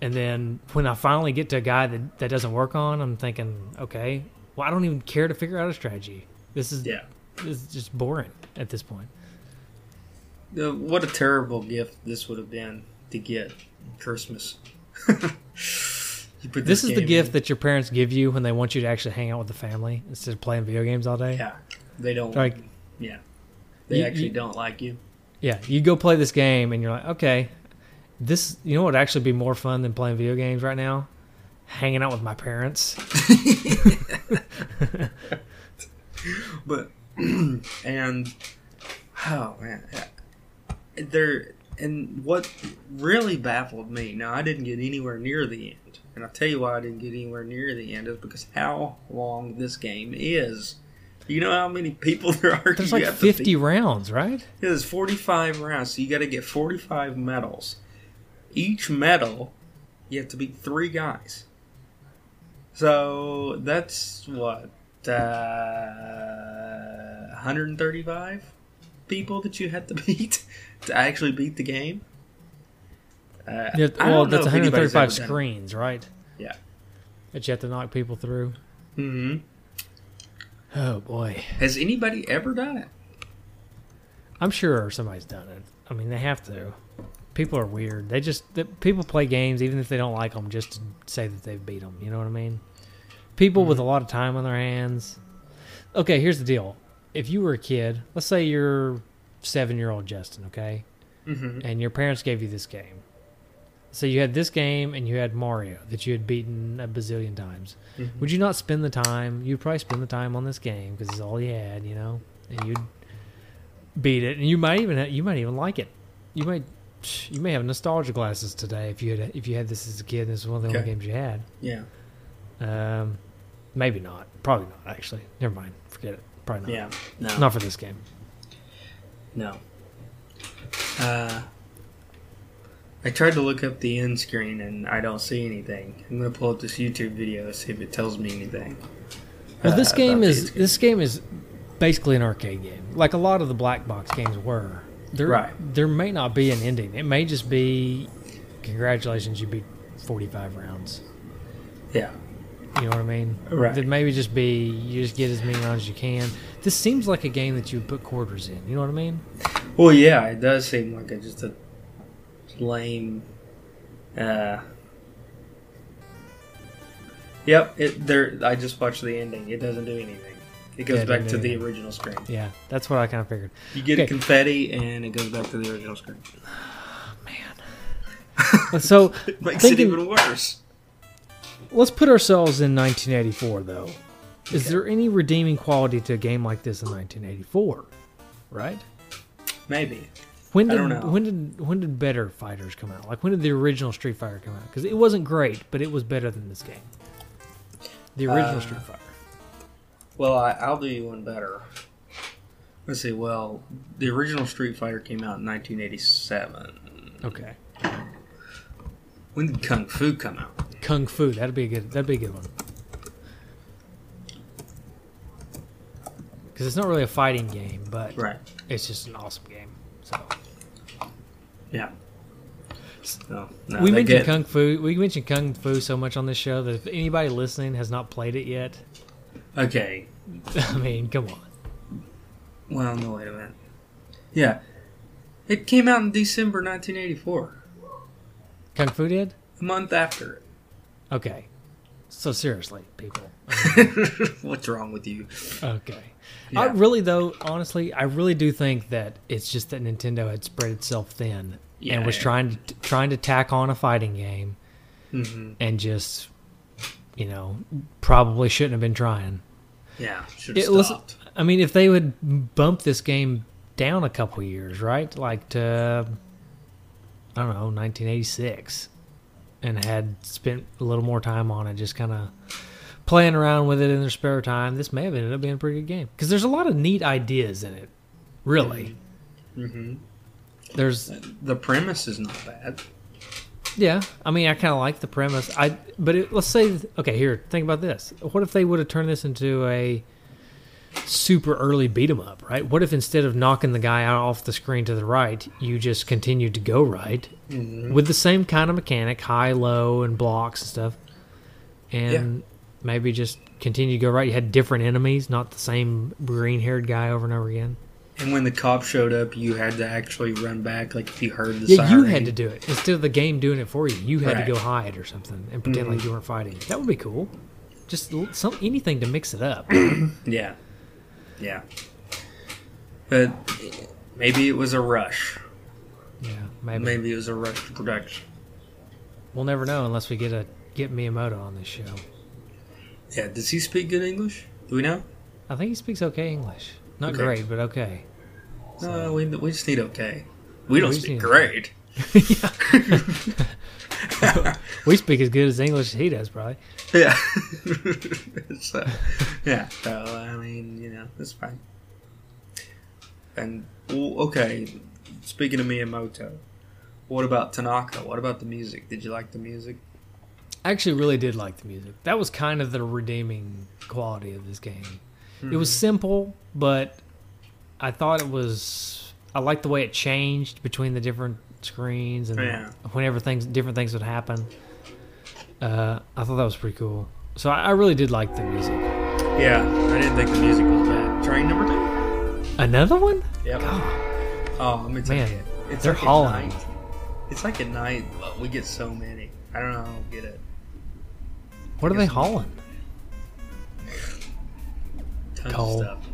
And then when I finally get to a guy that, that doesn't work on, I'm thinking, okay, well, I don't even care to figure out a strategy. This is Yeah. this is just boring at this point. Uh, What a terrible gift this would have been to get Christmas. *laughs* put This, is the gift in. that your parents give you when they want you to actually hang out with the family instead of playing video games all day. Yeah, they don't. Like, yeah, they You- actually you- don't like you. yeah, you go play this game and you're like, okay, this, you know what would actually be more fun than playing video games right now? Hanging out with my parents. *laughs* *laughs* but *clears throat* and oh man there and what really baffled me now i didn't get anywhere near the end and i'll tell you why i didn't get anywhere near the end is because how long this game is you know how many people *laughs* there are There's like 50 beat? rounds, right? Yeah, there's 45 rounds so you got to get 45 medals each medal you have to beat three guys so that's what uh, 135 people that you had to *laughs* beat to actually beat the game. Uh, Yeah, well, that's if 135 ever done it. screens, right? Yeah. That you have to knock people through. Mhm. Oh boy, Has anybody ever done it? I'm sure somebody's done it. I mean, they have to. People are weird. They just people play games even if they don't like them just to say that they've beat them. You know what I mean? People with a lot of time on their hands. Okay, here's the deal. If you were a kid, let's say you're seven year old Justin, okay, Mm-hmm. and your parents gave you this game. So you had this game and you had Mario that you had beaten a bazillion times. Mhm. Would you not spend the time? You'd probably spend the time on this game because it's all you had, you know, and you'd beat it, and you might even you might even like it. You might you may have nostalgia glasses today if you had if you had this as a kid. and This is one of the Okay. only games you had. Yeah. Um, maybe not. Probably not. Actually, never mind. Forget it. Probably not. Yeah. No. Not for this game. No. Uh, I tried to look up the end screen and I don't see anything. I'm gonna pull up this YouTube video and see if it tells me anything. Well, this uh, game is this game is basically an arcade game, like a lot of the black box games were. There, Right. there may not be an ending. It may just be, congratulations, you beat forty-five rounds. Yeah. You know what I mean? Right. That maybe just be you just get as many rounds as you can. This seems like a game that you put quarters in. You know what I mean? Well, yeah, it does seem like a, just a lame. Uh, yep, it there. I just watched the ending. It doesn't do anything. It goes Yeah, back to the anything. original screen. Yeah, that's what I kind of figured. You get Okay. confetti, and it goes back to the original screen. *sighs* So *laughs* It makes Thinking- it even worse. let's put ourselves in 1984, though. Is there any redeeming quality to a game like this in 1984? Right? Maybe. When I did don't know. when did when did better fighters come out? Like when did the original Street Fighter come out? Because it wasn't great, but it was better than this game. The original Uh, Street Fighter. Well, I, I'll do you one better. Let's see. Well, the original Street Fighter came out in 1987. Okay. When did Kung Fu come out? Kung Fu. That'd be a good. That'd be a good one. Because it's not really a fighting game, but Right. it's just an awesome game. So Yeah. So, no, we mentioned Kung Fu. We mentioned Kung Fu so much on this show that if anybody listening has not played it yet, Okay. *laughs* I mean, come on. Well, no, wait a minute. Yeah. It came out in December 1984, Kung Fu did. a month after Okay. So seriously, people. *laughs* What's wrong with you? Okay. I really, though, honestly, I really do think that it's just that Nintendo had spread itself thin Yeah, and was yeah. trying to trying to tack on a fighting game hmm and just, you know, probably shouldn't have been trying. Yeah, should have listen- stopped. I mean, if they would bump this game down a couple years, right? Like to, I don't know, 1986, and had spent a little more time on it, just kind of playing around with it in their spare time, this may have ended up being a pretty good game. Because there's a lot of neat ideas in it, really. hmm There's, The premise is not bad. yeah, I mean, I kind of like the premise. I, but it, let's say, okay, here, think about this. What if they would have turned this into a super early beat 'em up, right? What if instead of knocking the guy out off the screen to the right, you just continued to go right Mm-hmm. with the same kind of mechanic, high, low, and blocks and stuff, and maybe just continue to go right? You had different enemies, not the same green-haired guy over and over again. And when the cop showed up, you had to actually run back. Like if you heard the Yeah, you had to do it instead of the game doing it for you. You had Right. to go hide or something and pretend like mm-hmm. you weren't fighting. That would be cool. Just some anything to mix it up. *coughs* Yeah, yeah. But maybe it was a rush. yeah, maybe. Maybe it was a rush production. We'll never know unless we get a get Miyamoto on this show. Yeah. Does he speak good English? Do we know? I think he speaks okay English. Not Okay. great, but okay. No, we, we just need okay. We don't We speak great. *laughs* We speak as good as English as he does, probably. Yeah. *laughs* so, yeah. So I mean, you know, that's fine. And well, okay, speaking of Miyamoto, what about Tanaka? What about the music? Did you like the music? I actually really did like the music. That was kind of the redeeming quality of this game. It was simple, but I thought it was. I liked the way it changed between the different screens and Yeah. whenever things different things would happen. Uh, I thought that was pretty cool. So I, I really did like the music. Yeah, I didn't think the music was bad. Train number two. Another one? Yep. God, Oh, let me tell Man, you, it's they're like hauling. It's like at night. but We get so many. I don't know. I don't get it. What are they hauling? Tons Coal. of stuff.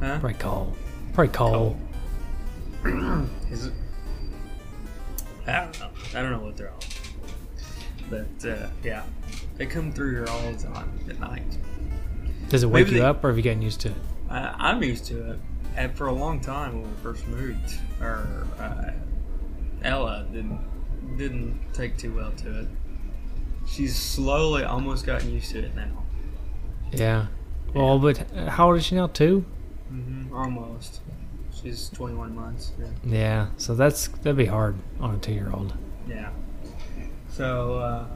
Huh? Probably coal. Probably coal. *clears throat* Is it? I don't know. I don't know what they're all. But uh, yeah, they come through here all the time at night. Does it wake Maybe you they- up, or have you gotten used to it? I'm used to it. And for a long time when we first moved, or uh, Ella didn't didn't take too well to it. She's slowly almost gotten used to it now. Yeah. Well, but how old is she now? Two. Mm-hmm. Almost. She's 21 months. Yeah. Yeah. So that's that'd be hard on a two-year-old. Yeah. So, uh,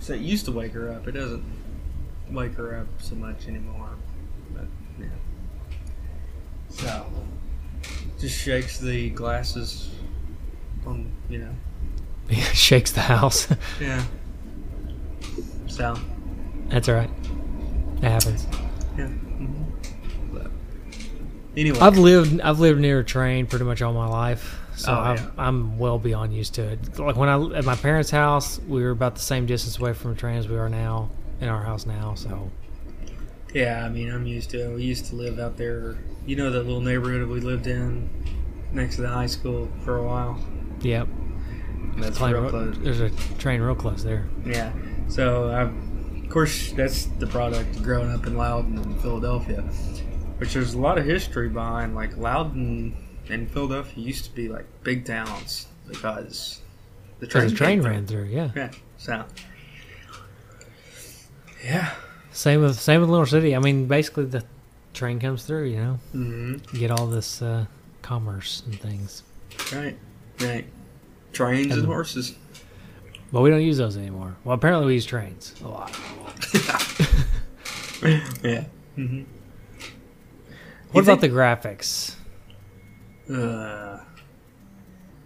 so it used to wake her up. It doesn't wake her up so much anymore. But yeah. So, just shakes the glasses on, you know. Yeah, *laughs* Shakes the house. Yeah. So, that's all right. It happens. yeah. hmm But anyway, I've lived I've lived near a train pretty much all my life, so Oh, I've, yeah. I'm well beyond used to it. Like when I at my parents' house, we were about the same distance away from a train as we are now in our house now. So yeah, I mean, I'm used to it. We used to live out there. You know that little neighborhood we lived in next to the high school for a while? yep, That's Train real real- close. there's a train real close there. Yeah. So, i of course, that's the product of growing up in Loudon and Philadelphia, which there's a lot of history behind. Like Loudon and Philadelphia used to be like big towns because the train, the train ran through. Yeah. Yeah. So. Yeah. same with same with Lenoir City. I mean, basically the train comes through. You know, hmm you get all this uh, commerce and things, Right. Right. Trains and And- horses. But we don't use those anymore. Well, apparently we use trains a lot. *laughs* yeah. hmm What about the graphics? Uh,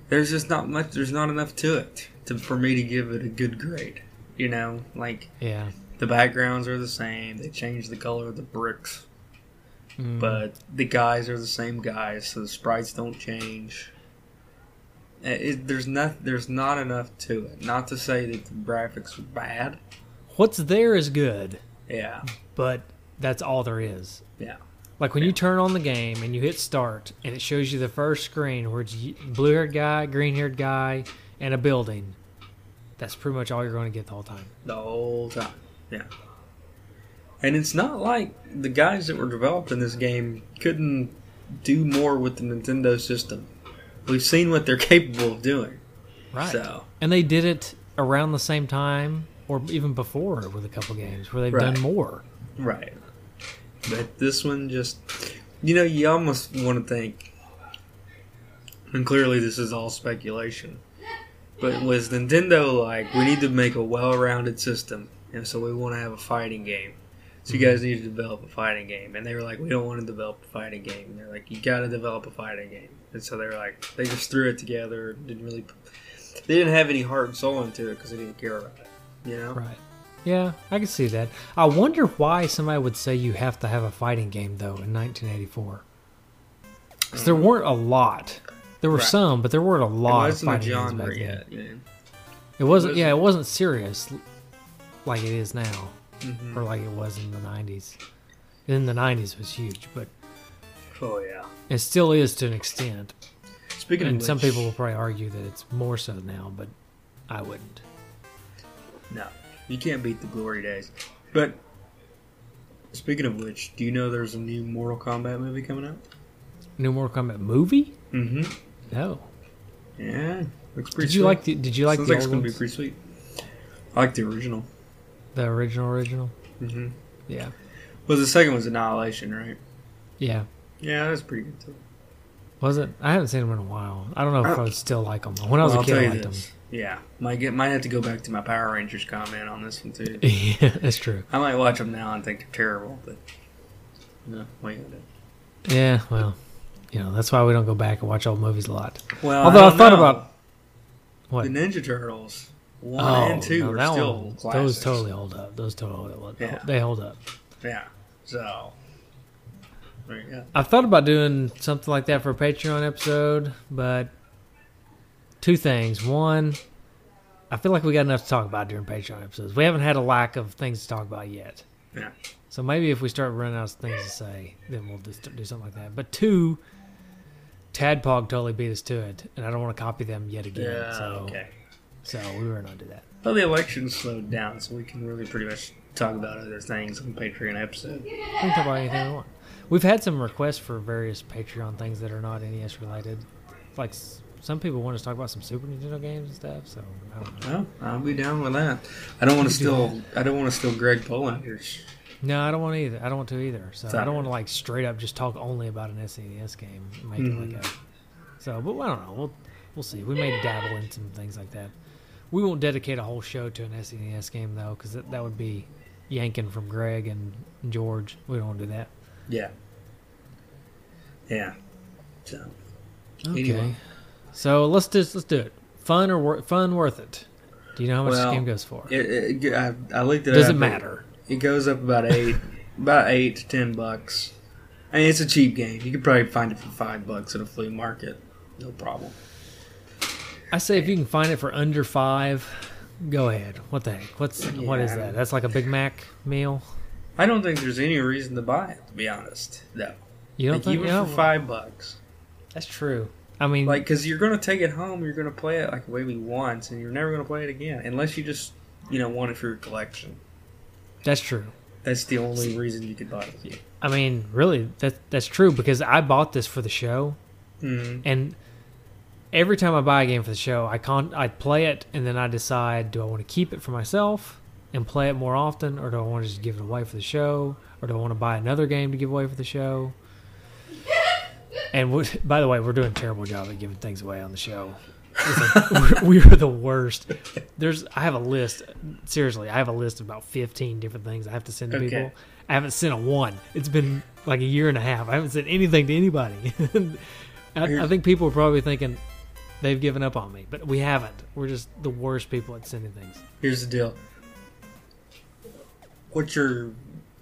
there's just not much. There's not enough to it to, for me to give it a good grade. You know, like Yeah, the backgrounds are the same. They change the color of the bricks, Mm. but the guys are the same guys, so the sprites don't change. Uh, It, there's not. There's not enough to it. Not to say that the graphics are bad. what's there is good. Yeah. but that's all there is. Yeah. Like when you turn on the game and you hit start and it shows you the first screen where it's blue haired guy, green haired guy, and a building. That's pretty much all you're going to get the whole time. The whole time. Yeah. And it's not like the guys that were developing this game couldn't do more with the Nintendo system. We've seen what they're *laughs* capable of doing. Right. So, And they did it around the same time or even before with a couple games where they've Right. done more. right. But this one just, you know, you almost want to think, and clearly this is all speculation, but was Nintendo like, we need to make a well rounded system, and so we want to have a fighting game. So you mm-hmm. guys need to develop a fighting game, and they were like, "We don't want to develop a fighting game." And they're like, "You got to develop a fighting game." And so they were like, they just threw it together. Didn't really, they didn't have any heart and soul into it because they didn't care about it. You know? Right. Yeah, I can see that. I wonder why somebody would say you have to have a fighting game though in 1984. Because there weren't a lot. There were Right. some, but there weren't a lot of wasn't a fighting games genre back then. yet. Man. It wasn't. Was Yeah, it? it wasn't serious like it is now, Mhm. or like it was in the '90s. In the '90s was huge, but Oh yeah. It still is to an extent. Speaking And of some people will probably argue that it's more so now, but I wouldn't. no, you can't beat the glory days. But speaking of which, do you know there's a new Mortal Kombat movie coming out? New Mortal Kombat movie? Mm-hmm. No. Yeah, looks pretty. Did you sweet. like the? Did you like Sounds the like it's gonna be pretty sweet. I like the original. the original, original? Mm-hmm. Yeah. Well, the second was Annihilation, right? Yeah. Yeah, that's pretty good too. Was it? I haven't seen them in a while. I don't know if Uh, I would still like them. When I was Well, a kid, I you liked them. Yeah, might get might have to go back to my Power Rangers comment on this one too. *laughs* yeah, that's true. I might watch them now and think they're terrible, but no, wait a minute. Yeah, well, you know, that's why we don't go back and watch old movies a lot. Well, Although I don't thought know. about what? the Ninja Turtles one oh, and two no, are still one, classics. those totally hold up. Those totally hold up. Yeah. They hold up. Yeah. So there you go. I've thought about doing something like that for a Patreon episode, but two things. One, I feel like we got enough to talk about during Patreon episodes. We haven't had a lack of things to talk about yet. Yeah. So maybe if we start running out of things to say, then we'll just do something like that. But two, Tadpog totally beat us to it, and I don't want to copy them yet again. Yeah. so, Okay. so we were not do that. Well, the election slowed down, so we can really pretty much talk about other things on Patreon episode. We can talk about anything we want. We've had some requests for various Patreon things that are not NES related, like some people want us to talk about some Super Nintendo games and stuff. So I don't know. Well, I'll be down with that. I don't want to steal. I don't want to steal Greg Polander's. No, I don't want to either. I don't want to either. So I don't want to like straight up just talk only about an SNES game. Make it like mm-hmm. a. So, but I don't know. We'll we'll see. We may dabble in some things like that. We won't dedicate a whole show to an SNES game though, because that, that would be yanking from Greg and George. We don't want to do that. Yeah. Yeah. So Okay. Anyway. So let's just let's do it. Fun or wor- fun worth it? Do you know how much Well, this game goes for? it, it, I, I looked it up. Does up. it matter? It goes up about eight, about eight to ten bucks. I mean, it's a cheap game. You could probably find it for five bucks at a flea market. No problem. I say if you can find it for under five, go ahead. What the heck? What's what is that? That's like a Big Mac meal. I don't think there's any reason to buy it. To be honest, no. You don't Like, think? even yeah, for five bucks. That's true. I mean, Like, because you're going to take it home, you're going to play it like maybe once, and you're never going to play it again, unless you just, you know, want it for your collection. that's true. That's the only reason you could buy it. I mean, really, that that's true because I bought this for the show, Mm-hmm. and every time I buy a game for the show, I con I play it, and then I decide do I want to keep it for myself and play it more often, or do I want to just give it away for the show, or do I want to buy another game to give away for the show? And we, by the way, we're doing a terrible job at giving things away on the show. Like, *laughs* we're, we're the worst. There's, I have a list. Seriously, I have a list of about 15 different things I have to send to Okay. people. I haven't sent a one. It's been like a year and a half. I haven't sent anything to anybody. *laughs* I, I think people are probably thinking they've given up on me, but we haven't. We're just the worst people at sending things. Here's the deal. What's your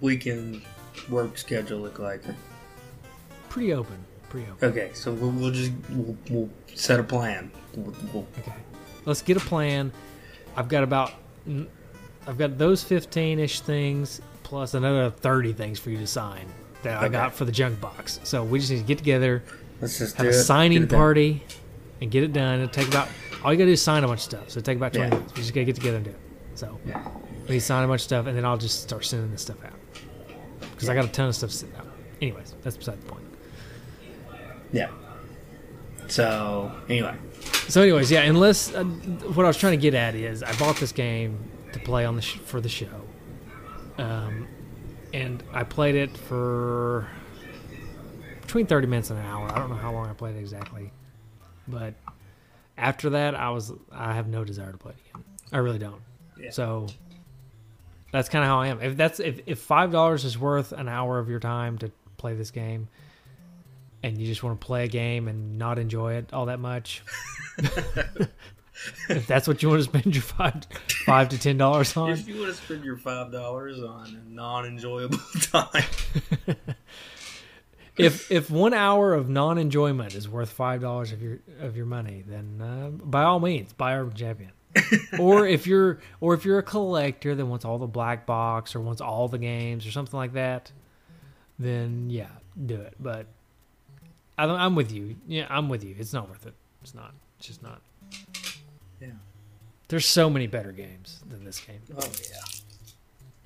weekend work schedule look like? Pretty open. Okay, so we'll, we'll just we'll, we'll set a plan. We'll, Okay. Let's get a plan. I've got about I've got those 15ish things plus another 30 things for you to sign that I got for the junk box. So we just need to get together, let's just have do a it. Signing party and get it done. It'll take about all you got to do is sign a bunch of stuff. So it'll take about 20 Yeah. minutes. We just got to get together and do it. So Yeah. we sign a bunch of stuff and then I'll just start sending this stuff out. Cuz I got a ton of stuff sitting out. Anyways, that's beside the point. Yeah. So anyway, So, anyways, yeah. Unless uh, what I was trying to get at is, I bought this game to play on the sh- for the show, um, and I played it for between thirty minutes and an hour. I don't know how long I played it exactly, but after that, I was I have no desire to play it again. I really don't. Yeah. So that's kind of how I am. If that's if if five dollars is worth an hour of your time to play this game. And you just want to play a game and not enjoy it all that much, *laughs* if that's what you want to spend your five five to ten dollars on, if you want to spend your five dollars on a non-enjoyable *laughs* time, *laughs* if if one hour of non enjoyment is worth five dollars of your of your money, then uh, by all means buy Urban Champion. or if you're or if you're a collector that wants all the black box or wants all the games or something like that, then yeah, do it. But I, I'm with you. Yeah, I'm with you. It's not worth it. It's not. It's just not. Yeah. There's so many better games than this game oh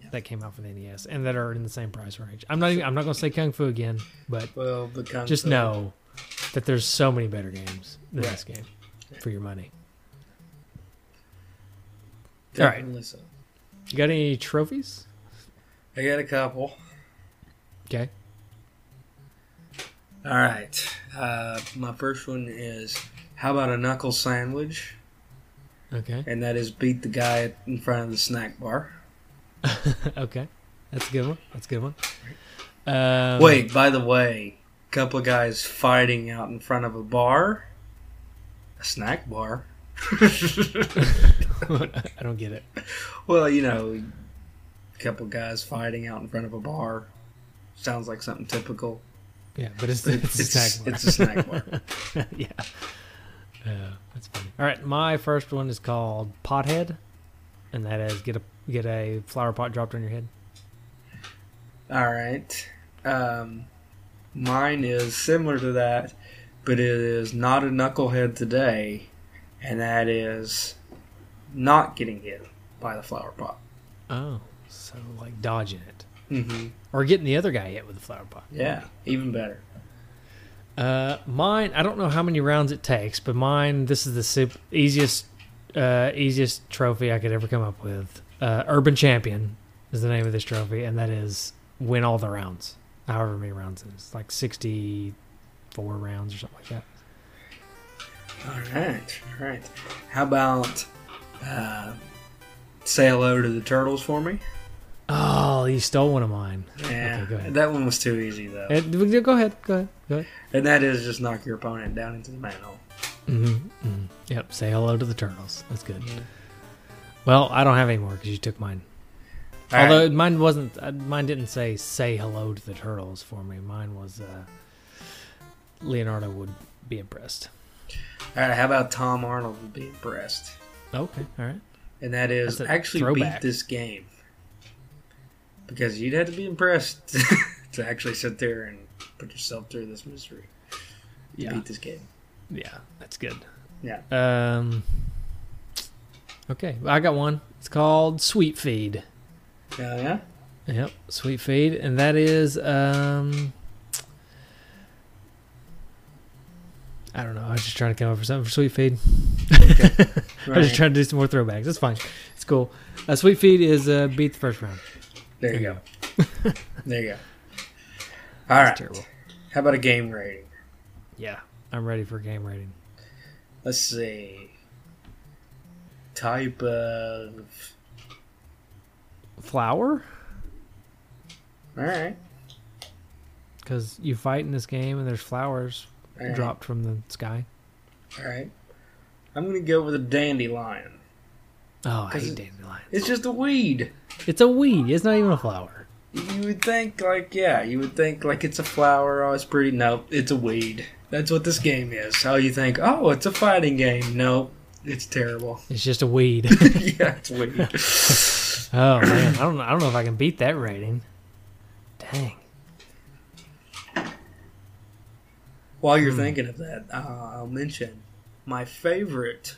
yeah. that came out for the NES and that are in the same price range. I'm not. Even, I'm not going to say Kung Fu again, but Well, just know that there's so many better games than this game for your money. All right. Definitely so. You got any trophies? I got a couple. Okay. All right. Uh, my first one is how about a knuckle sandwich? Okay. And that is beat the guy in front of the snack bar. *laughs* okay. That's a good one. That's a good one. Um, Wait, by the way, a couple of guys fighting out in front of a bar, a snack bar. *laughs* I don't get it. well, you know, a couple of guys fighting out in front of a bar. Sounds like something typical. Yeah, but it's, But it's, a snack bar. It's a snack bar. yeah. Uh, that's funny. All right, my first one is called Pothead, and that is get a get a flower pot dropped on your head. All right. Um, mine is similar to that, but it is not a knucklehead today, and that is not getting hit by the flower pot. Oh, so like dodging it Mm-hmm. or getting the other guy hit with the flower pot. Yeah, even better. Uh, mine. I don't know how many rounds it takes, but mine. This is the easiest, uh, easiest trophy I could ever come up with. Uh, Urban Champion is the name of this trophy, and that is win all the rounds, however many rounds it is, like sixty-four rounds or something like that. All right, all right. How about uh, say hello to the turtles for me? Oh, you stole one of mine. Yeah, Okay, go ahead. that one was too easy though. Go ahead. Go ahead. Go ahead. and that is just knock your opponent down into the manhole. Mm-hmm, mm Yep. Say hello to the turtles. That's good. Well, I don't have any more because you took mine. All right. Although mine wasn't, uh, mine didn't say "say hello to the turtles" for me. Mine was uh, Leonardo would be impressed. All right, how about Tom Arnold would be impressed? Okay, all right. And that is actually beat this game. Because you'd have to be impressed *laughs* to actually sit there and put yourself through this misery. You Yeah. beat this game. Yeah, that's good. Yeah. Um. Okay, I got one. It's called Sweet Feed. Oh, yeah? Yep, Sweet Feed, and that is um. I don't know. I was just trying to come up with something for Sweet Feed. *laughs* I was just trying to do some more throwbacks. It's fine. It's cool. Uh, Sweet Feed is uh, beat the first round. There you go. *laughs* there you go. All right. It's terrible. How about a game rating? Yeah, I'm ready for game rating. Let's see. Type of. Flower, All right. because you fight in this game and there's flowers right. dropped from the sky. All right. I'm going to go with a dandelion. Oh, I hate dandelions. It's just a weed. It's a weed. It's not even a flower. You would think, like, yeah, you would think, like, it's a flower. Oh, it's pretty. Nope, it's a weed. That's what this game is. How you think, oh, it's a fighting game. Nope, it's terrible. *laughs* It's just a weed. *laughs* *laughs* yeah, it's weed. oh man, I don't. know- I don't know if I can beat that rating. Dang. While you're Hmm. thinking of that, uh, I'll mention my favorite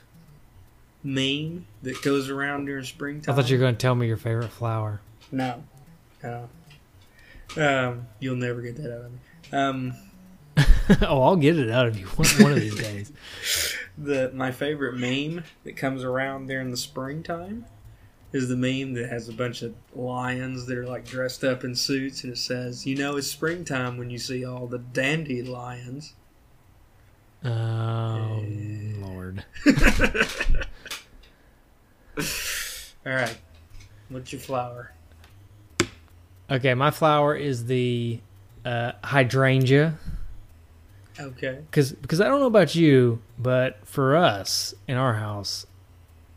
meme that goes around during springtime. I thought you were going to tell me your favorite flower. No, no. Um, you'll never get that out of me. Um, *laughs* oh, I'll get it out of you one, one of these days. *laughs* *laughs* the my favorite meme that comes around during the springtime is the meme that has a bunch of lions that are like dressed up in suits and it says, "You know, it's springtime when you see all the dandelions." Oh Lord. All right, what's your flower? Okay, my flower is the uh, hydrangea. Okay. Because because I don't know about you, but for us in our house,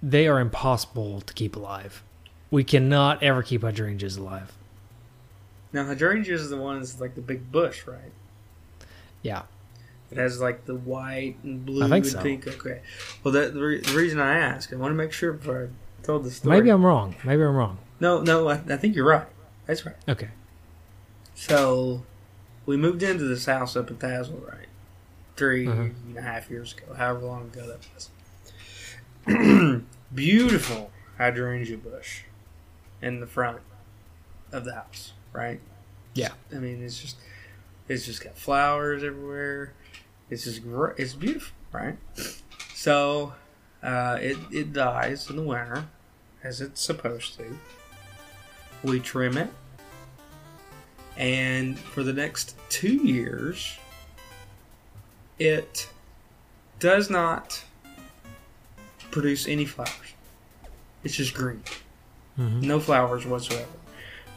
they are impossible to keep alive. We cannot ever keep hydrangeas alive. Now hydrangeas is the ones like the big bush, right? Yeah. It has like the white and blue I think and so. pink. Okay. Well, that, the, re- the reason I ask, I want to make sure before I told the story. Maybe I'm wrong. Maybe I'm wrong. No, no, I, I think you're right. That's right. Okay. So, we moved into this house up in Tazewell, right? 3 Uh-huh. and a half years ago, however long ago that was. *clears throat* Beautiful hydrangea bush in the front of the house, right? Yeah. I mean, it's just, it's just got flowers everywhere. It's just, gr- it's beautiful, right? So, uh, it it dies in the winter, as it's supposed to. We trim it, and for the next two years, it does not produce any flowers. It's just green. Mhm. No flowers whatsoever.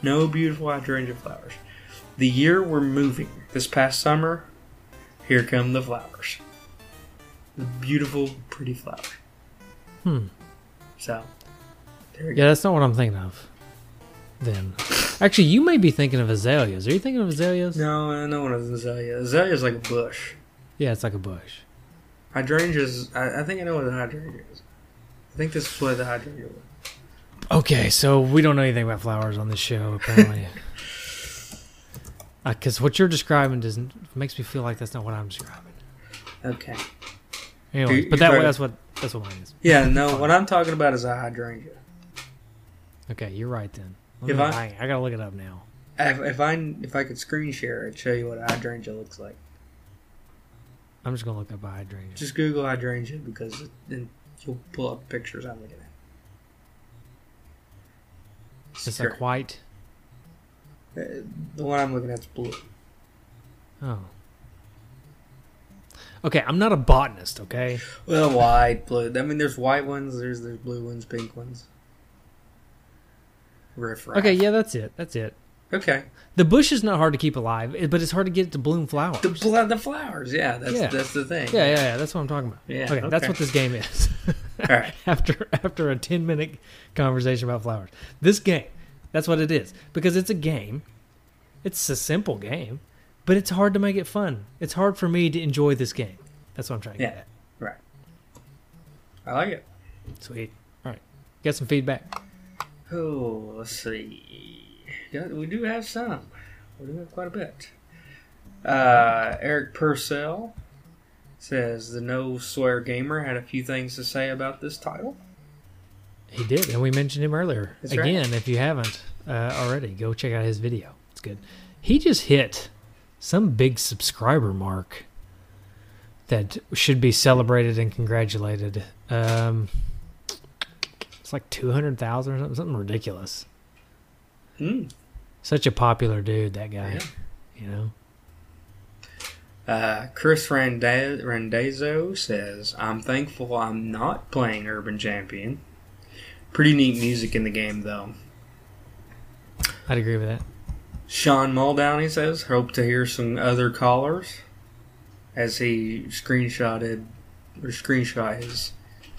No beautiful hydrangea flowers. The year we're moving, this past summer, here come the flowers. The beautiful, pretty flowers. Hmm. So, there you Yeah, that's not what I'm thinking of. Then, actually, you may be thinking of azaleas. Are you thinking of azaleas? go. No, I know what an azalea. Azalea is like a bush. Yeah, it's like a bush. Hydrangeas, I, I think I know what a hydrangea is. I think this is what the hydrangea was. Okay, so we don't know anything about flowers on this show, apparently. *laughs* Uh, because what you're describing doesn't makes me feel like that's not what I'm describing. Okay. Anyway, You- but that that's what that's what mine is. Yeah, *laughs* no, what I'm talking about is a hydrangea. Okay, you're right then. Let If me- I- hang- I gotta look it up now. If, if I if I could screen share, I'd show you what a hydrangea looks like. I'm just gonna look up a hydrangea. Just Google hydrangea because then you'll pull up pictures I'm looking at. It's like white. Uh, the one I'm looking at is blue. Oh. Okay, I'm not a botanist. Okay. Well, white, blue. I mean, there's white ones. There's there's blue ones, pink ones. Riff raff. Okay, yeah, that's it. That's it. Okay. The bush is not hard to keep alive, but it's hard to get it to bloom flowers. The bl- the flowers. Yeah, that's Yeah. that's the thing. yeah, yeah, yeah. That's what I'm talking about. Yeah, Okay, that's what this game is. All right. *laughs* after after a 10 minute conversation about flowers. This game, that's what it is. Because it's a game. It's a simple game, but it's hard to make it fun. It's hard for me to enjoy this game. That's what I'm trying to Yeah. get at. Right. I like it. Sweet. All right. Get some feedback. Oh, let's see. Yeah, we do have some. We do have quite a bit. Uh, Eric Purcell says the No Swear Gamer had a few things to say about this title. He did, and we mentioned him earlier. That's right. Again, if you haven't uh, already, go check out his video. It's good. He just hit some big subscriber mark that should be celebrated and congratulated. Um, it's like 200,000 or something, something ridiculous. Hmm. Such a popular dude, that guy. Yeah. You know? Uh, Chris Randa- Randazzo says, I'm thankful I'm not playing Urban Champion. Pretty neat music in the game, though. I'd agree with that. Sean Muldowney says, hope to hear some other callers as he screenshotted or screenshot his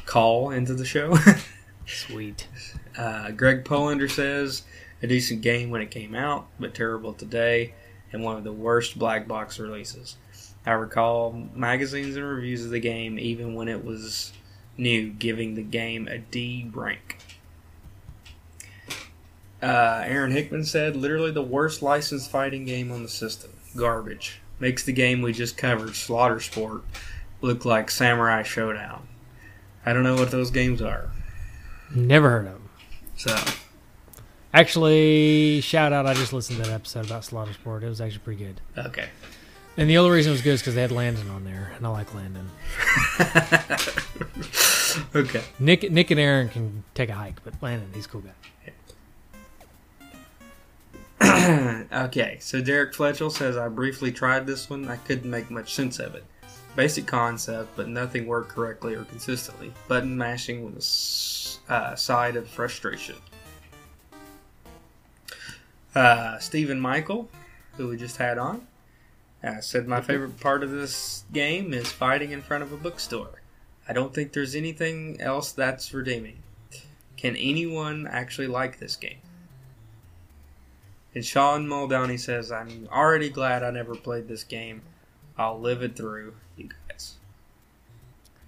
call into the show. *laughs* Sweet. uh, Greg Polander says, a decent game when it came out, but terrible today, and one of the worst black box releases. I recall magazines and reviews of the game, even when it was new, giving the game a D rank. Uh, Aaron Hickman said, literally the worst licensed fighting game on the system. Garbage. Makes the game we just covered, Slaughter Sport, look like Samurai Shodown. I don't know what those games are. Never heard of them. So, Actually, shout out, I just listened to that episode about Slaughter Sport. It was actually pretty good. okay. And the only reason it was good is because they had Landon on there, and I like Landon. *laughs* *laughs* okay. Nick, Nick and Aaron can take a hike, but Landon, he's a cool guy. *clears throat* okay, so Derek Fletchell says I briefly tried this one. I couldn't make much sense of it. Basic concept, but nothing worked correctly or consistently. Button mashing was a uh, side of frustration. Uh, Stephen Michael, who we just had on, uh, said my favorite part of this game is fighting in front of a bookstore. I don't think there's anything else that's redeeming. Can anyone actually like this game? And Sean Muldowney says, I'm already glad I never played this game. I'll live it through, you guys.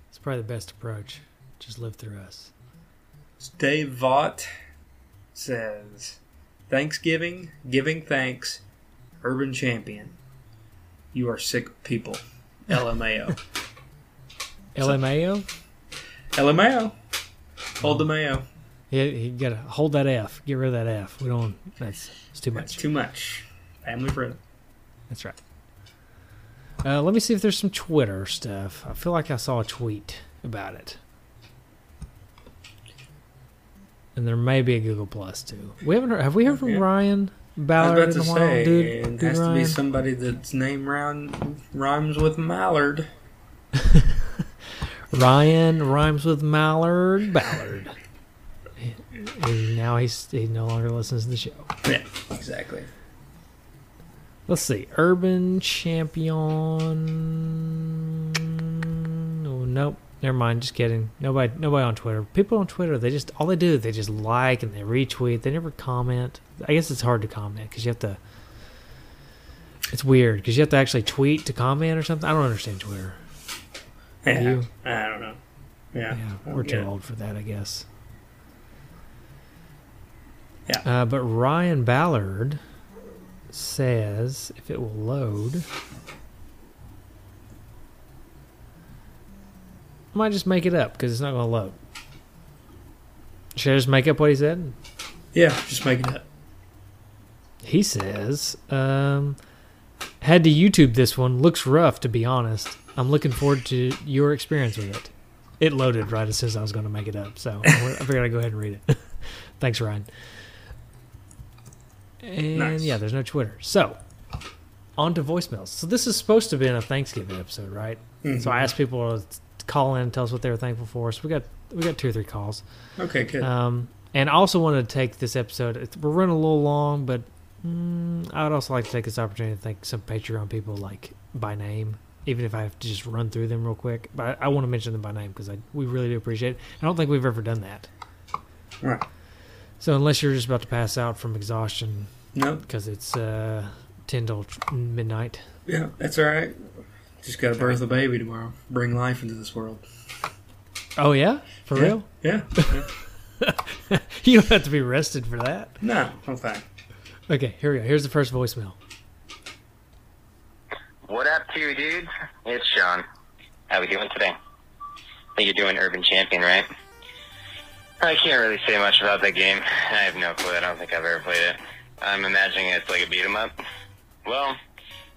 It's probably the best approach. Just live through us. Dave Vaught says, Thanksgiving, giving thanks, urban champion. You are sick people. *laughs* LMAO. LMAO? LMAO. Hold the mayo. Yeah, you gotta hold that F. Get rid of that F. We don't. That's it's too That's much. too much. Family friendly. That's right. Uh, let me see if there's some Twitter stuff. I feel like I saw a tweet about it, and there may be a Google Plus too. We haven't heard. Have we heard from Yeah. Ryan I Ballard in about a to while, say, dude? it dude has to be somebody that's name round, rhymes with Mallard. *laughs* Ryan rhymes with Mallard Ballard. And now he's he no longer listens to the show. Yeah, exactly. Let's see. Urban champion. Oh, nope. Never mind. Just kidding. Nobody. Nobody on Twitter. People on Twitter. They just all they do. They just like and they retweet. They never comment. I guess it's hard to comment because you have to. It's weird because you have to actually tweet to comment or something. I don't understand Twitter. Yeah, You? I don't know. Yeah, Yeah, we're too old for that, I guess. Yeah. Uh, but Ryan Ballard says if it will load, I might just make it up because it's not going to load. Should I just make up what he said? Yeah, just make it up. He says, um, had to YouTube this one. Looks rough, to be honest. I'm looking forward to your experience with it. It loaded right as soon as I was going to make it up, so I figured I'd go ahead and read it. *laughs* Thanks, Ryan. And Nice. yeah, there's no Twitter. So, on to voicemails. So this is supposed to be in a Thanksgiving episode, right? So I asked people to call in and tell us what they were thankful for. So we got we got two or three calls. Okay, good. Um, and I also wanted to take this episode. it's- We're running a little long, but mm, I would also like to take this opportunity to thank some Patreon people, like by name, even if I have to just run through them real quick. But I, I want to mention them by name because we really do appreciate it. I don't think we've ever done that. right. So unless you're just about to pass out from exhaustion Nope. because it's uh, ten till midnight. Yeah, that's all right. Just got to birth a baby tomorrow. Bring life into this world. Oh yeah, for Yeah. real? Yeah. *laughs* yeah. you don't have to be arrested for that. no, I'm fine. Okay, here we go. Here's the first voicemail. What up, two dudes? It's Sean. How we doing today? Think you're doing Urban Champion, right? I can't really say much about that game. I have no clue. I don't think I've ever played it. I'm imagining it's like a beat 'em up. Well,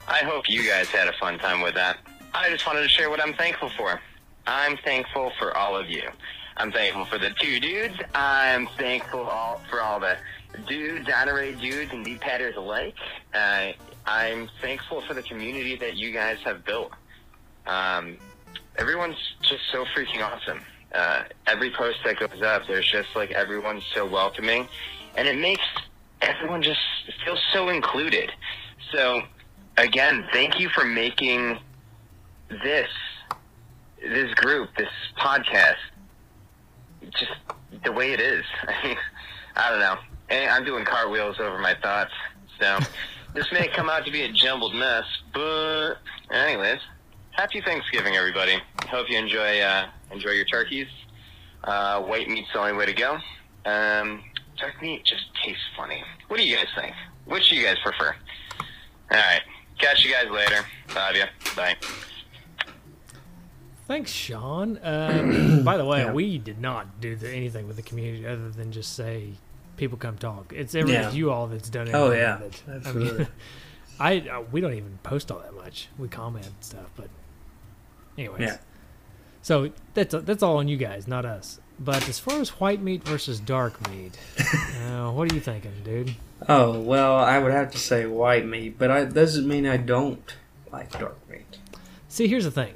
I hope you guys had a fun time with that. I just wanted to share what I'm thankful for. I'm thankful for all of you. I'm thankful for the two dudes. I'm thankful all, for all the dudes, honorary dudes, and deep patters alike. Uh, I'm thankful for the community that you guys have built. Um, everyone's just so freaking awesome. Uh, every post that goes up, there's just like everyone's so welcoming, and it makes everyone just feel so included. So, again, thank you for making this this group, this podcast, just the way it is. *laughs* I don't know. I'm doing cartwheels over my thoughts, so *laughs* this may come out to be a jumbled mess. But, anyways, happy Thanksgiving, everybody. Hope you enjoy uh, enjoy your turkeys. Uh, white meat's the only way to go. Um, dark meat just tastes funny. What do you guys think? Which do you guys prefer? All right, catch you guys later. Love you. Bye. Thanks, Sean. Uh, *clears throat* by the way, Yeah. we did not do the, anything with the community other than just say people come talk. It's every Yeah. it's you all that's done it. Oh, yeah. with it. I Absolutely. mean, *laughs* I uh, we don't even post all that much. We comment stuff, but anyways. Yeah. So that's that's all on you guys, not us. But as far as white meat versus dark meat, *laughs* uh, what are you thinking, dude? Oh well, I would have to say white meat, but I doesn't mean I don't like dark meat. See, here's the thing.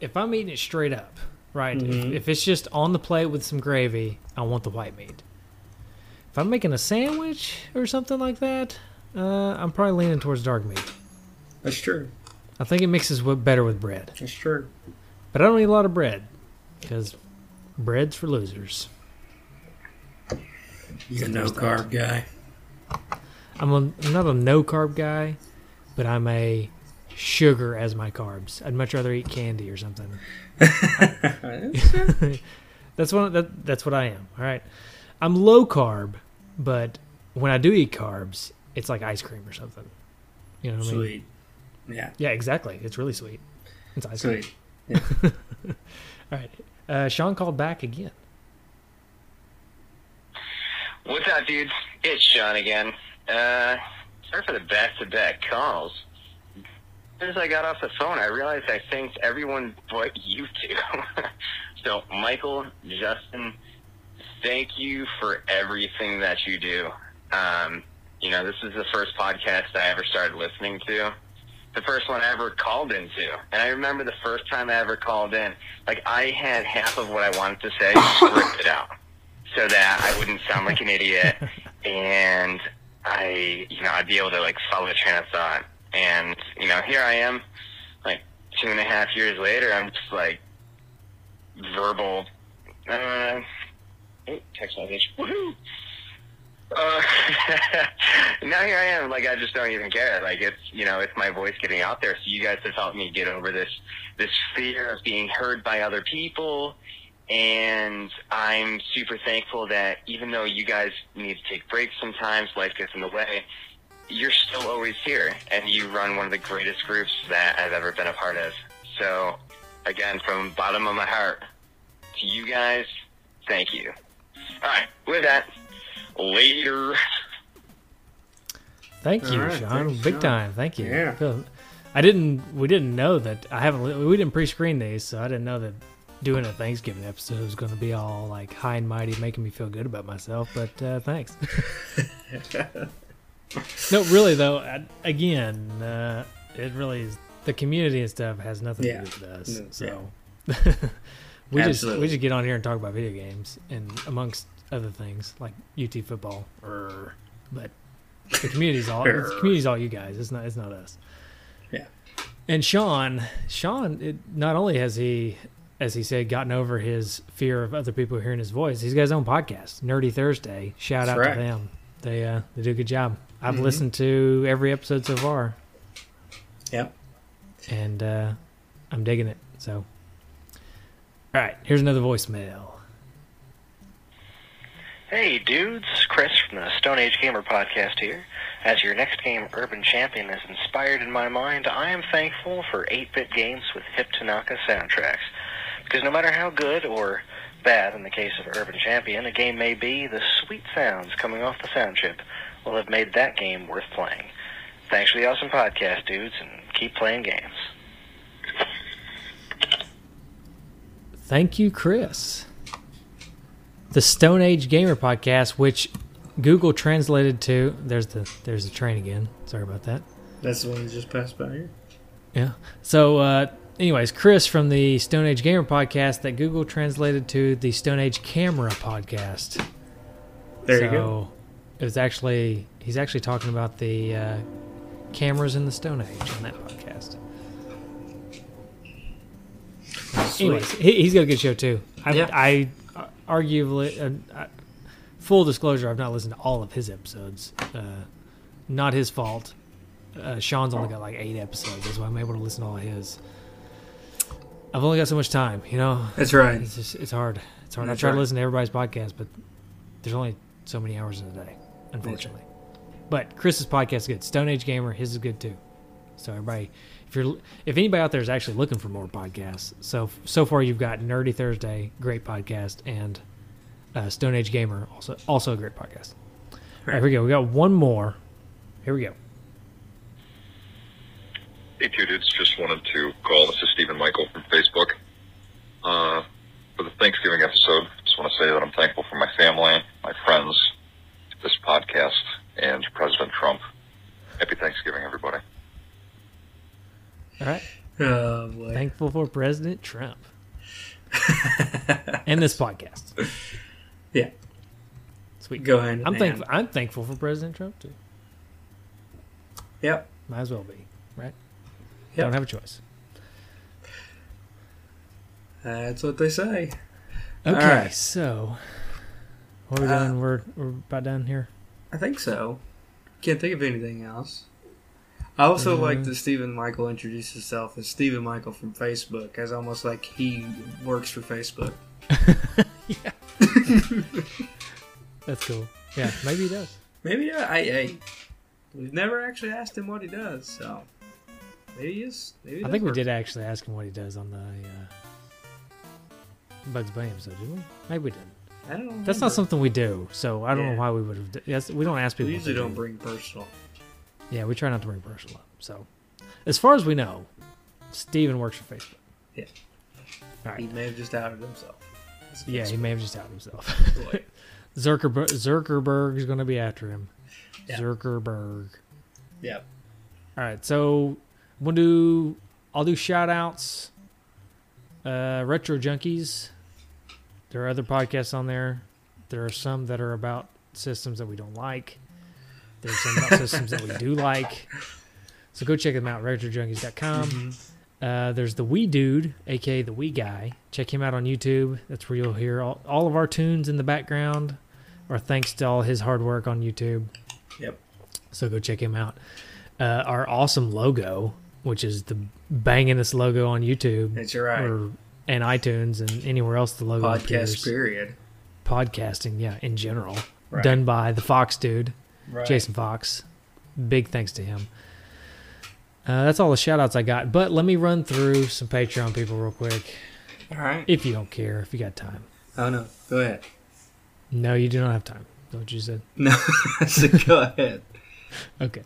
If I'm eating it straight up, right? If, Mhm. if it's just on the plate with some gravy, I want the white meat. If I'm making a sandwich or something like that, uh, I'm probably leaning towards dark meat. That's true. I think it mixes better with bread. That's true. But I don't eat a lot of bread because bread's for losers. You're a no carb guy. I'm, a, I'm not a no carb guy, but I'm a sugar as my carbs. I'd much rather eat candy or something. *laughs* that's what *laughs* that, that's what I am. All right, I'm low carb, but when I do eat carbs, it's like ice cream or something. You know what I mean? Sweet. Yeah. Yeah, exactly. It's really sweet. It's ice cream. Sweet. *laughs* All right. Uh, Sean called back again. What's up, dudes? It's Sean again. Uh, sorry for the back-to-back calls. As soon as I got off the phone, I realized I thanked everyone but you two. *laughs* so, Michael, Justin, thank you for everything that you do. Um, you know, this is the first podcast I ever started listening to. The first one I ever called into. And I remember the first time I ever called in, like, I had half of what I wanted to say scripted out so that I wouldn't sound like an idiot *laughs* and I, you know, I'd be able to like follow the train of thought. And, you know, here I am, like two and a half years later, I'm just like verbal, uh, oh, text message, woohoo! *laughs* Uh, *laughs* now here I am, like I just don't even care. Like it's, you know, it's my voice getting out there. So you guys have helped me get over this, this fear of being heard by other people and I'm super thankful that even though you guys need to take breaks sometimes, life gets in the way, you're still always here, and you run one of the greatest groups that I've ever been a part of. So, again, from the bottom of my heart, to you guys, thank you. All right, with that, later. Thank you, All right, Sean. thanks, Big Sean. time. Thank you. Yeah. Feel- I didn't. We didn't know that. I haven't. li- We didn't pre-screen these, so I didn't know that doing a Thanksgiving episode was going to be all like high and mighty, making me feel good about myself. But uh, thanks. *laughs* no, really though. I, again, uh, it really is. The community and stuff has nothing Yeah. to do with us. Mm, So *laughs* we just Absolutely. we just get on here and talk about video games and amongst other things like UT football. Or, but the community's all the community's all you guys. It's not it's not us. Yeah. And Sean, Sean, it, not only has he, as he said, gotten over his fear of other people hearing his voice, he's got his own podcast, Nerdy Thursday. Shout That's out right. to them. They uh, they do a good job. I've Mhm. listened to every episode so far, Yep. and uh, I'm digging it. So, all right, here's another voicemail. Hey dudes, Chris from the Stone Age Gamer podcast here. As your next game, Urban Champion, is inspired in my mind, I am thankful for 8-bit games with Hip Tanaka soundtracks. Because no matter how good or bad, in the case of Urban Champion, a game may be, the sweet sounds coming off the sound chip will have made that game worth playing. Thanks for the awesome podcast, dudes, and keep playing games. Thank you, Chris. The Stone Age Gamer podcast, which Google translated to there's the there's the train again. Sorry about that. That's the one that just passed by here. Yeah. So, uh, anyways, Chris from the Stone Age Gamer podcast that Google translated to the Stone Age Camera podcast. There so you go. It was actually he's actually talking about the uh, cameras in the Stone Age on that podcast. Anyways, he, he's got a good show too. I, Yeah. I arguably, uh, full disclosure, I've not listened to all of his episodes. Uh, not his fault. Uh, Sean's only got like eight episodes, that's why I'm able to listen to all of his. I've only got so much time, you know. That's right. It's just it's hard. It's hard. I That's try to listen to everybody's podcast, but there's only so many hours in a day, unfortunately. But Chris's podcast is good. Stone Age Gamer, his is good too. So everybody, if you're if anybody out there is actually looking for more podcasts, so so far you've got Nerdy Thursday, great podcast, and uh, Stone Age Gamer, also also a great podcast. All right, here we go. We got one more. Here we go. Hey, two dudes. Just wanted to call. This is Stephen Michael from Facebook. Uh, for the Thanksgiving episode, just want to say that I'm thankful for my family, my friends, this podcast, and President Trump. Happy Thanksgiving, everybody. All right. Oh boy. Thankful for President Trump and this podcast. yeah. Sweet. Go ahead. I'm thankful. I'm thankful for President Trump too. Yep. Might as well be, right? Yep. Don't have a choice. That's what they say. Okay, All right. so what are we Uh, doing? We're we're about done here. I think so. Can't think of anything else. I also Mhm. like that Stephen Michael introduced himself as Stephen Michael from Facebook, as almost like he works for Facebook. *laughs* Yeah, that's cool. Yeah, maybe he does. Maybe uh, I, I we've never actually asked him what he does, so maybe he is. Maybe he I think we did actually ask him what he does on the uh, Bugs Bunny episode, did we? Maybe we didn't. I don't know. That's not something we do, so I don't Yeah. know why we would have. Yes, we don't ask people. We usually don't do. bring personal. Yeah, we try not to bring personal up. So, as far as we know, Steven works for Facebook. Yeah. All right. He may have just outed himself. Yeah, he may have just outed himself. *laughs* Zuckerberg Zuckerberg is going to be after him. Yeah. Zuckerberg. Yep. All right, so we'll do. I'll do shout outs. Uh, Retro Junkies. There are other podcasts on there. There are some that are about systems that we don't like. There's some systems that we do like. So go check them out. RetroJunkies.com. Uh, there's the Wee Dude, aka the Wee Guy. Check him out on YouTube. That's where you'll hear all, all of our tunes in the background, or thanks to all his hard work on YouTube. Yep. So go check him out. Uh, our awesome logo, which is the bangingest logo on YouTube That's right. or and iTunes and anywhere else the logo Podcast appears. period. Podcasting, yeah, in general, Right. done by the Fox dude, right. Jason Fox. Big thanks to him. Uh, that's all the shout outs I got. But let me run through some Patreon people real quick. All right. If you don't care, if you got time. Oh, no. Go ahead. No, you do not have time. That's what you said. No, *laughs* so go ahead. okay.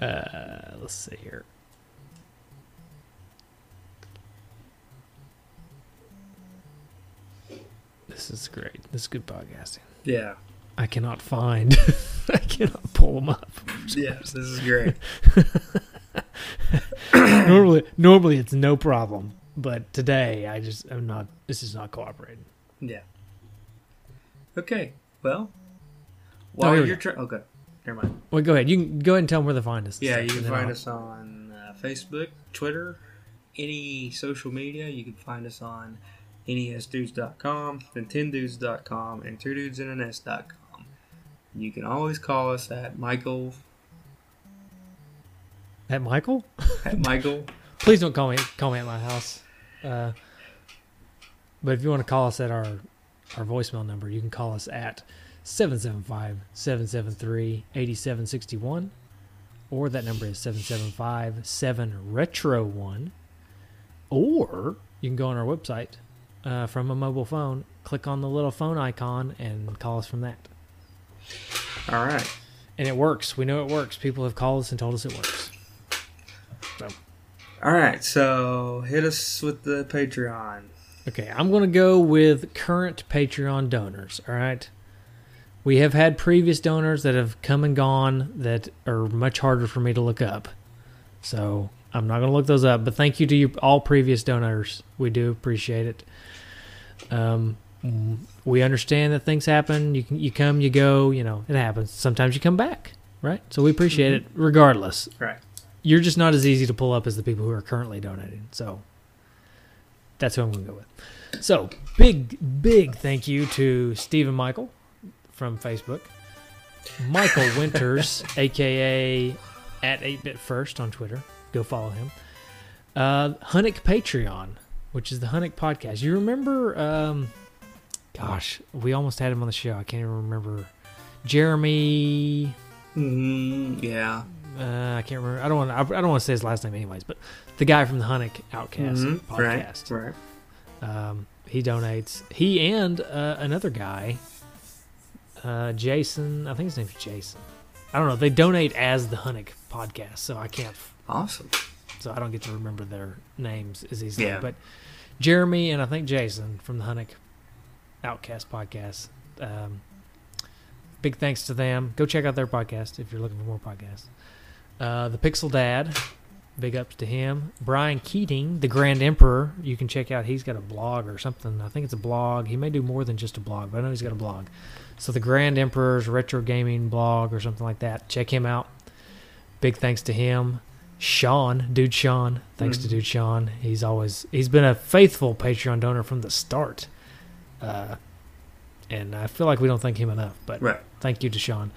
Uh, let's see here. This is great. This is good podcasting. Yeah. I cannot find. *laughs* I cannot pull them up. Yes, this is great. *laughs* normally, normally it's no problem, but today I just I'm not. This is not cooperating. yeah. Okay. Well, Oh, while we you're trying, okay, never mind. Well, go ahead. You can go ahead and tell them where to find us. Yeah, you can find I'll- us on uh, Facebook, Twitter, any social media. You can find us on nesdudes.com, nintendudes.com, and twodudesinternest.com. You can always call us at Michael at Michael. at Michael. *laughs* Please don't call me call me at my house. Uh, but if you want to call us at our our voicemail number, you can call us at 775-773-8761 or that number is 775-7retro1 or you can go on our website uh, from a mobile phone, click on the little phone icon and call us from that. All right. And it works. We know it works. People have called us and told us it works. So All right. So hit us with the Patreon. Okay, I'm going to go with current Patreon donors. All right. We have had previous donors that have come and gone that are much harder for me to look up. So I'm not going to look those up. But thank you to you, all previous donors. We do appreciate it. Um, we understand that things happen. You can you come, you go. You know it happens. Sometimes you come back, right? So we appreciate it regardless. Right. You're just not as easy to pull up as the people who are currently donating. So that's who I'm going to go with. So big, big thank you to Stephen Michael from Facebook, Michael *laughs* Winters, aka at 8bit first on Twitter. Go follow him. Uh, Hunnick Patreon, which is the Hunnick podcast. You remember? Um, gosh, we almost had him on the show. I can't even remember. Jeremy. Mm, yeah. Uh, I can't remember. I don't want. I, I don't want to say his last name, anyways. But the guy from the Hunnic Outcast Mhm. podcast. Right. Right. Um, he donates. He and uh, another guy, uh, Jason. I think his name's Jason. I don't know. They donate as the Hunnic podcast, so I can't. Awesome. So I don't get to remember their names as easily. Yeah. But Jeremy and I think Jason from the Hunnick Outcast podcast. Um, big thanks to them. Go check out their podcast if you're looking for more podcasts. Uh, the Pixel Dad. Big ups to him. Brian Keating, the Grand Emperor. You can check out. He's got a blog or something. I think it's a blog. He may do more than just a blog, but I know he's got a blog. So the Grand Emperor's retro gaming blog or something like that. Check him out. Big thanks to him. Sean, dude Sean. Thanks to Mhm. dude Sean. He's always he's been a faithful Patreon donor from the start. Uh, and I feel like we don't thank him enough, but Right. thank you to Sean.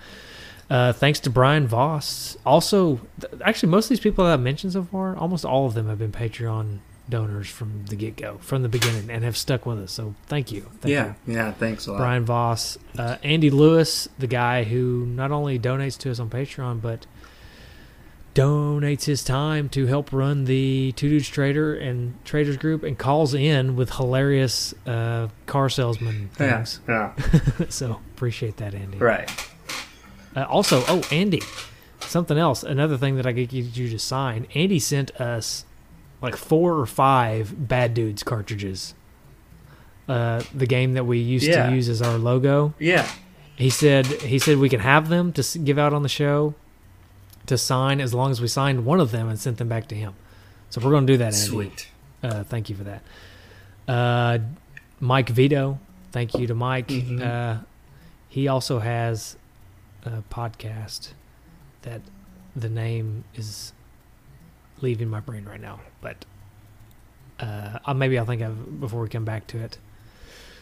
Uh, thanks to Brian Voss. Also, th- actually, most of these people that I've mentioned so far, almost all of them have been Patreon donors from the get go, from the beginning, and have stuck with us. So thank you. Thank yeah. you. Yeah. Thanks a lot. Brian Voss, uh, Andy Lewis, the guy who not only donates to us on Patreon, but donates his time to help run the Two Dudes Trader and Traders Group, and calls in with hilarious uh, car salesman Yeah. things. Yeah. *laughs* so appreciate that, Andy. Right. Uh, also, oh, Andy, something else. Another thing that I could get you to sign. Andy sent us like four or five Bad Dudes cartridges. Uh, the game that we used Yeah. to use as our logo. Yeah. He said he said we could have them to give out on the show to sign as long as we signed one of them and sent them back to him. So we're going to do that, Andy. Sweet. Uh, thank you for that. Uh, Mike Vito, thank you to Mike. Mhm. Uh, he also has a podcast that the name is leaving my brain right now, but uh, I'll- maybe I'll think of before we come back to it.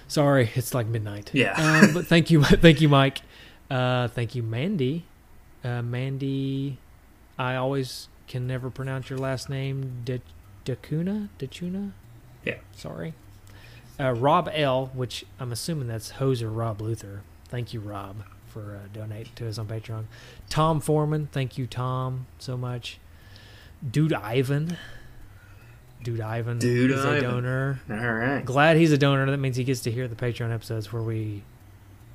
Sorry, it's like midnight. Yeah. Uh, but thank you, *laughs* thank you, Mike. Uh, thank you, Mandy. Uh, Mandy, I always can never pronounce your last name. De- Dacuna? Dacuna? Yeah. Sorry. Uh, Rob L, which I'm assuming that's Hoser Rob Luther. Thank you, Rob, for uh, donating to us on Patreon. Tom Foreman, thank you, Tom, so much. Dude Ivan. Dude Ivan Dude is a donor. All right. Glad he's a donor. That means he gets to hear the Patreon episodes where we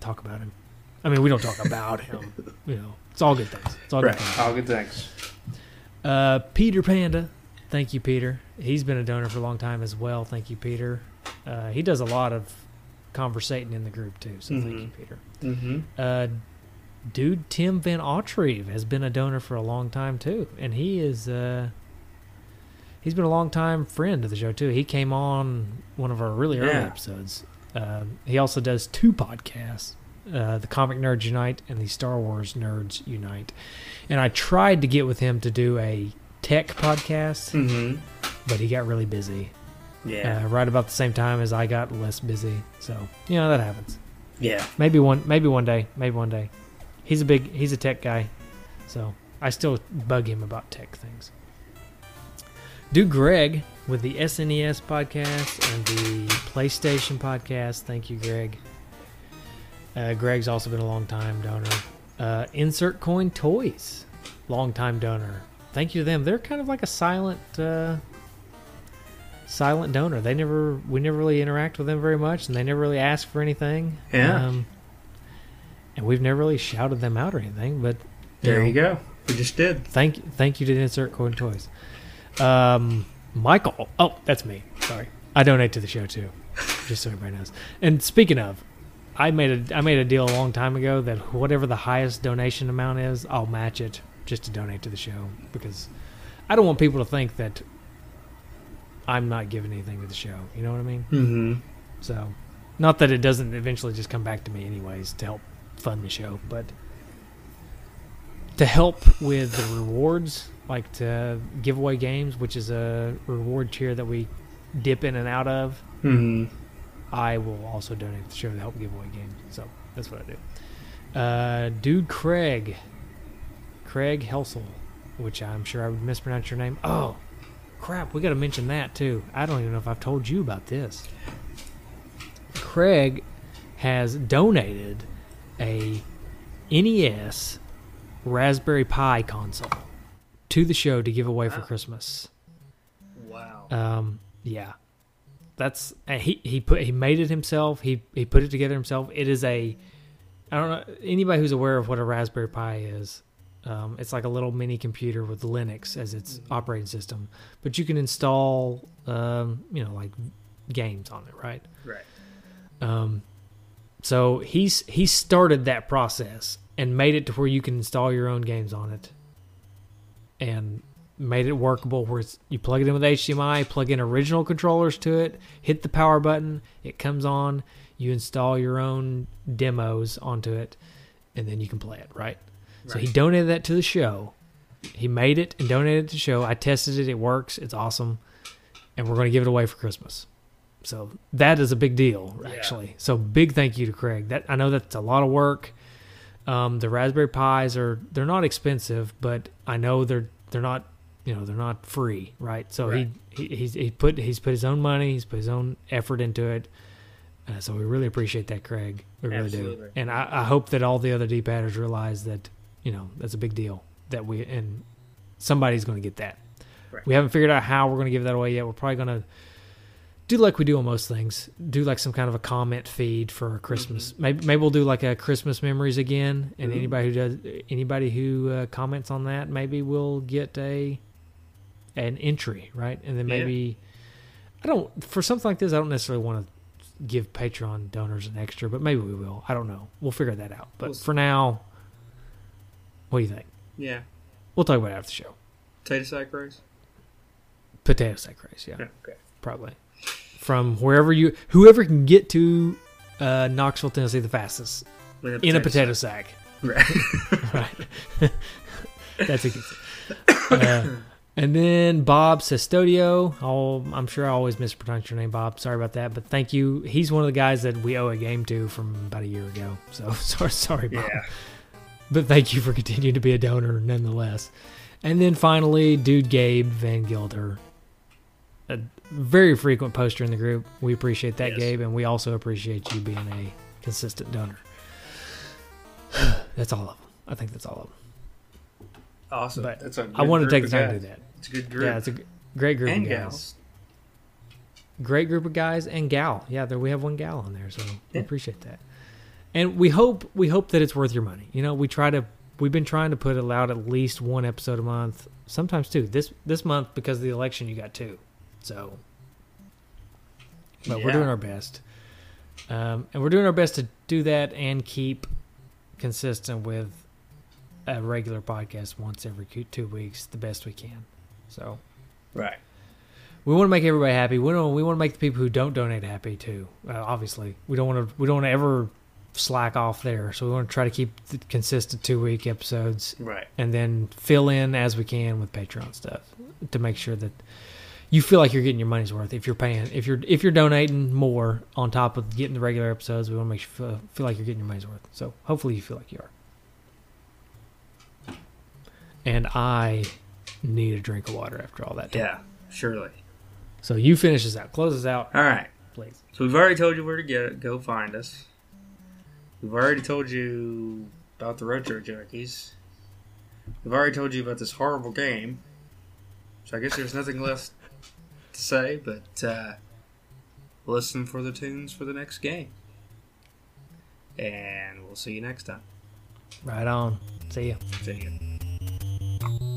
talk about him. I mean, we don't talk about him. You know, it's all good things. It's all Right. good things. All good things. Uh, Peter Panda, thank you, Peter. He's been a donor for a long time as well. Thank you, Peter. Uh, he does a lot of conversating in the group too. So thank you. Peter. Mm-hmm. Uh, dude, Tim Van Autreve has been a donor for a long time too, and he is uh, he's been a long time friend of the show too. He came on one of our really early Yeah. episodes. Um, he also does two podcasts, uh, the Comic Nerds Unite and the Star Wars Nerds Unite. And I tried to get with him to do a tech podcast, Mm-hmm. but he got really busy. Yeah. Uh, right about the same time as I got less busy. So you know that happens. yeah. Maybe one maybe one day. Maybe one day. He's a big he's a tech guy. So I still bug him about tech things. Do Greg with the SNES podcast and the PlayStation podcast. Thank you, Greg. Uh, Greg's also been a long time donor. Uh, Insert Coin Toys, long time donor. Thank you to them. They're kind of like a silent, uh, silent donor. They never, we never really interact with them very much, and they never really ask for anything. Yeah. Um, and we've never really shouted them out or anything. But There know, you go. We just did. Thank, thank you to Insert Coin Toys. Um, Michael. Oh, that's me. Sorry. I donate to the show too, just so everybody knows. And speaking of, I made a I made a deal a long time ago that whatever the highest donation amount is, I'll match it just to donate to the show because I don't want people to think that I'm not giving anything to the show. You know what I mean? Mm-hmm. So, not that it doesn't eventually just come back to me anyways to help fund the show, but to help with the rewards, like to give away games, which is a reward tier that we dip in and out of. Mm-hmm. I will also donate to the show to help giveaway game. So that's what I do. Uh, dude, Craig, Craig Helsel, which I'm sure I would mispronounce your name. Oh, crap! We got to mention that too. I don't even know if I've told you about this. Craig has donated a NES Raspberry Pi console to the show to give away for Christmas. Wow. Um, yeah, that's he he put he made it himself. He he put it together himself. It is a I don't know anybody who's aware of what a Raspberry Pi is. Um, it's like a little mini computer with Linux as its operating system, but you can install um, you know like games on it, right? right. Um, so he's he started that process and made it to where you can install your own games on it, and made it workable. Where it's, you plug it in with HDMI, plug in original controllers to it, hit the power button, it comes on. You install your own demos onto it, and then you can play it. Right. So he donated that to the show. He made it and donated it to the show. I tested it. It works. It's awesome, and we're going to give it away for Christmas. So that is a big deal, actually. So big thank you to Craig. That I know that's a lot of work. Um, the Raspberry Pis are they're not expensive, but I know they're they're not you know they're not free, right? So Right. he, he he's he put he's put his own money, he's put his own effort into it. Uh, so we really appreciate that, Craig. We really Absolutely. do. And I, I hope that all the other D-padders realize that you know that's a big deal that we and somebody's going to get that. Right. We haven't figured out how we're going to give that away yet. We're probably going to do like we do on most things. Do like some kind of a comment feed for Christmas. Maybe maybe we'll do like a Christmas memories again, and Ooh. anybody who does anybody who uh, comments on that, maybe we'll get a an entry, right? And then Yeah. maybe I don't for something like this. I don't necessarily want to give Patreon donors an extra, but maybe we will. I don't know. We'll figure that out. But We'll for now, what do you think? Yeah. We'll talk about it after the show. Potato sack race. Potato sack race, yeah. Yeah. Okay. probably from wherever you whoever can get to uh, Knoxville, Tennessee, the fastest With in a potato sack. Right. *laughs* Right. *laughs* That's a good *coughs* thing. Uh, and then Bob Sestodio. Oh, I'm sure I always mispronounce your name, Bob. Sorry about that, but thank you. He's one of the guys that we owe a game to from about a year ago. So *laughs* sorry, sorry, Bob. yeah. But thank you for continuing to be a donor nonetheless. And then finally, dude Gabe Van Gilder, a very frequent poster in the group. We appreciate that, Yes. Gabe, and we also appreciate you being a consistent donor. *sighs* that's all of them. I think that's all of them. Awesome. But That's a I want to take the group of time to do that. It's a good group. Yeah, it's a great group and of guys. gals. Great group of guys and gal. Yeah, there we have one gal on there, so we appreciate that. And we hope we hope that it's worth your money. You know, we try to we've been trying to put it out at least one episode a month, sometimes two. This this month because of the election, you got two. So, but we're doing our best. Um, and we're doing our best to do that and keep consistent with a regular podcast once every two weeks, the best we can. So Right. we want to make everybody happy. We don't. We want to make the people who don't donate happy too. Uh, obviously, we don't want to. We don't want to ever slack off there. So we want to try to keep the consistent two week episodes Right. and then fill in as we can with Patreon stuff to make sure that you feel like you're getting your money's worth. If you're paying, if you're if you're donating more on top of getting the regular episodes, we want to make you feel, feel like you're getting your money's worth. So hopefully you feel like you are. And I need a drink of water after all that. talk. Yeah. Surely. So you finish this out, close this out, All right. please. So we've already told you where to get go find us. We've already told you about the retro junkies. We've already told you about this horrible game. So I guess there's nothing left to say, but uh, listen for the tunes for the next game. And we'll see you next time. Right on. See ya. See you thank you